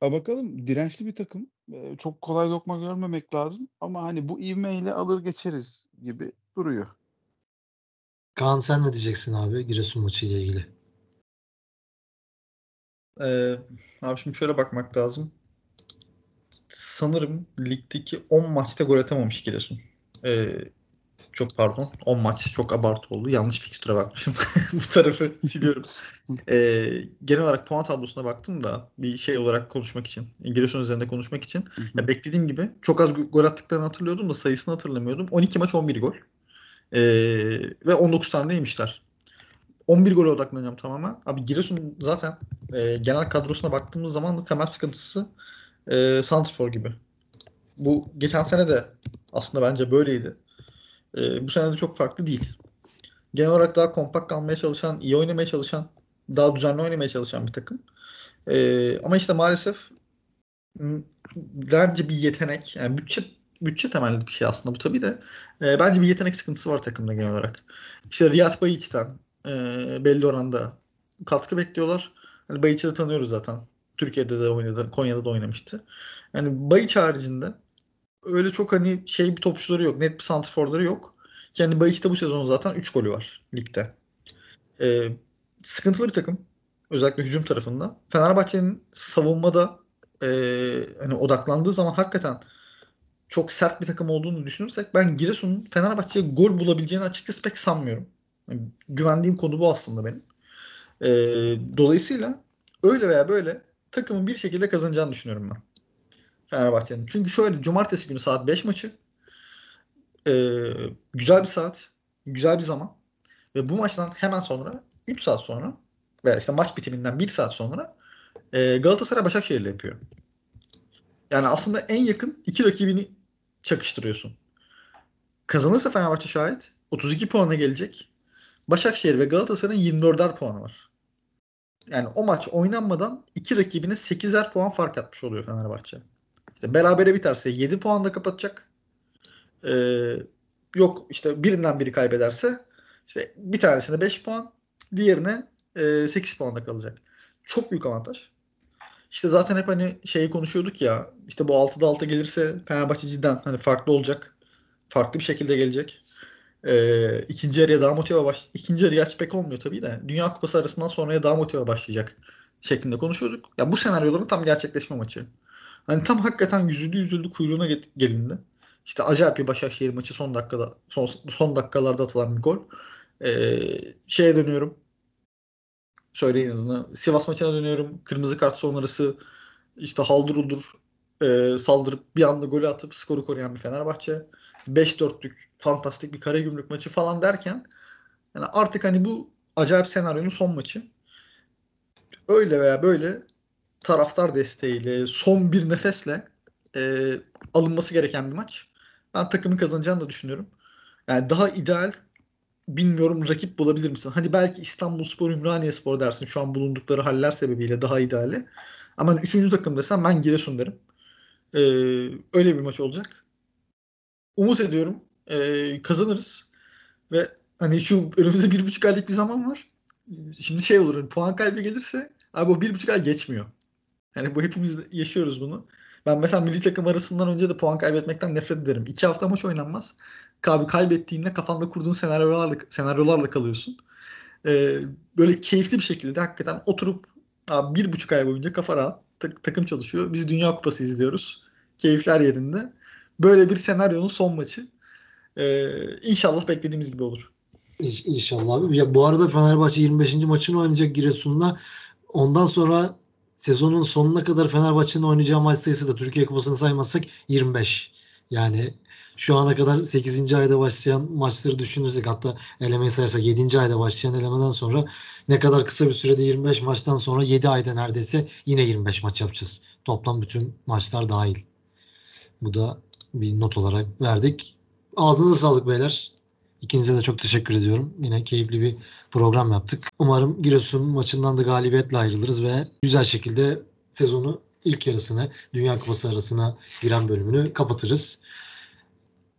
Ha bakalım dirençli bir takım. E, çok kolay lokma görmemek lazım ama hani bu ivmeyle alır geçeriz gibi duruyor. Kaan sen ne diyeceksin abi Giresun maçı ile ilgili? Ee, abi şimdi şöyle bakmak lazım. Sanırım ligdeki 10 maçta gol atamamış Giresun. Ee, Çok pardon. 10 maç çok abartı oldu. Yanlış fikstüre bakmışım. (laughs) Bu tarafı siliyorum. (laughs) Ee, genel olarak puan tablosuna baktım da bir şey olarak konuşmak için, Giresun üzerinde konuşmak için. Ya beklediğim gibi çok az gol attıklarını hatırlıyordum da sayısını hatırlamıyordum. 12 maç 11 gol. Ee, ve 19 tane yemişler. 11 gole odaklanacağım tamamen. Abi Giresun zaten e, genel kadrosuna baktığımız zaman da temel sıkıntısı e, Santrfor gibi. Bu geçen sene de aslında bence böyleydi. E, bu sene de çok farklı değil. Genel olarak daha kompakt kalmaya çalışan, iyi oynamaya çalışan, daha düzenli oynamaya çalışan bir takım. E, ama işte maalesef bence bir yetenek, yani bütçe bütçe temelli bir şey aslında bu tabii de. E, bence bir yetenek sıkıntısı var takımda genel olarak. İşte Riyad Bayiç'ten e, belli oranda katkı bekliyorlar. Hani Bayiç'i de tanıyoruz zaten. Türkiye'de de oynadı, Konya'da da oynamıştı. Yani Bayiç haricinde öyle çok hani şey bir topçuları yok. Net bir santrforları yok. Yani Bayiç'te bu sezon zaten 3 golü var ligde. E, sıkıntılı bir takım. Özellikle hücum tarafında. Fenerbahçe'nin savunmada e, hani odaklandığı zaman hakikaten çok sert bir takım olduğunu düşünürsek ben Giresun'un Fenerbahçe'ye gol bulabileceğini açıkçası pek sanmıyorum. Yani güvendiğim konu bu aslında benim. Ee, dolayısıyla öyle veya böyle takımın bir şekilde kazanacağını düşünüyorum ben. Fenerbahçe'nin. Çünkü şöyle cumartesi günü saat 5 maçı. Ee, güzel bir saat. Güzel bir zaman. Ve bu maçtan hemen sonra 3 saat sonra veya işte maç bitiminden 1 saat sonra e, Galatasaray Başakşehir'le yapıyor. Yani aslında en yakın iki rakibini çakıştırıyorsun. Kazanırsa Fenerbahçe şahit 32 puana gelecek. Başakşehir ve Galatasaray'ın 24'er puanı var. Yani o maç oynanmadan iki rakibine 8'er puan fark atmış oluyor Fenerbahçe. İşte berabere biterse 7 puanla kapatacak. Ee, yok işte birinden biri kaybederse işte bir tanesine 5 puan, diğerine e, 8 puanla kalacak. Çok büyük avantaj. İşte zaten hep hani şeyi konuşuyorduk ya işte bu 6'da 6 gelirse Fenerbahçe cidden hani farklı olacak. Farklı bir şekilde gelecek. Ee, ikinci yarıya daha motive baş ikinci yarıya aç pek olmuyor tabii de. Dünya Kupası arasından sonraya daha motive başlayacak şeklinde konuşuyorduk. Ya bu senaryoların tam gerçekleşme maçı. Hani tam hakikaten yüzüldü yüzüldü kuyruğuna gelindi. İşte acayip bir Başakşehir maçı son dakikada son, son dakikalarda atılan bir gol. Ee, şeye dönüyorum. Söyleyin adını. Sivas maçına dönüyorum. Kırmızı kart sonrası işte haldır uldur e, saldırıp bir anda golü atıp skoru koruyan bir Fenerbahçe. 5-4'lük fantastik bir Karagümrük maçı falan derken yani artık hani bu acayip senaryonun son maçı. Öyle veya böyle taraftar desteğiyle son bir nefesle e, alınması gereken bir maç. Ben takımın kazanacağını da düşünüyorum. Yani daha ideal bilmiyorum rakip bulabilir misin? Hadi belki İstanbulspor, Ümraniyespor dersin şu an bulundukları haller sebebiyle daha ideali. Ama hani üçüncü takım desem ben Giresun derim. Ee, öyle bir maç olacak. Umut ediyorum ee, kazanırız. Ve hani şu önümüzde bir buçuk aylık bir zaman var. Şimdi şey olur hani puan kaybı gelirse abi o bir buçuk ay geçmiyor. Yani bu hepimiz yaşıyoruz bunu. Ben mesela milli takım arasından önce de puan kaybetmekten nefret ederim. İki hafta maç oynanmaz. Abi kaybettiğinde kafanda kurduğun senaryolarla, senaryolarla kalıyorsun. Ee, böyle keyifli bir şekilde hakikaten oturup abi bir buçuk ay boyunca kafa rahat tak- takım çalışıyor. Biz Dünya Kupası izliyoruz. Keyifler yerinde. Böyle bir senaryonun son maçı. Ee, inşallah beklediğimiz gibi olur. İnş- İnşallah abi. Ya bu arada Fenerbahçe 25. maçını oynayacak Giresun'la. Ondan sonra sezonun sonuna kadar Fenerbahçe'nin oynayacağı maç sayısı da Türkiye Kupası'nı saymazsak 25. Yani şu ana kadar 8. ayda başlayan maçları düşünürsek hatta elemeyi sayarsak 7. ayda başlayan elemeden sonra ne kadar kısa bir sürede 25 maçtan sonra 7 ayda neredeyse yine 25 maç yapacağız. Toplam bütün maçlar dahil. Bu da bir not olarak verdik. Ağzınıza sağlık beyler. İkinize de çok teşekkür ediyorum. Yine keyifli bir program yaptık. Umarım Giresun maçından da galibiyetle ayrılırız ve güzel şekilde sezonu ilk yarısını Dünya Kupası arasına giren bölümünü kapatırız.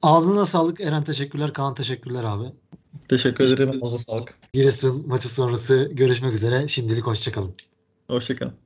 Ağzına sağlık Eren teşekkürler. Kaan teşekkürler abi. Teşekkür ederim. Ağzına sağlık. Giresun maçı sonrası görüşmek üzere. Şimdilik hoşçakalın. Hoşçakalın.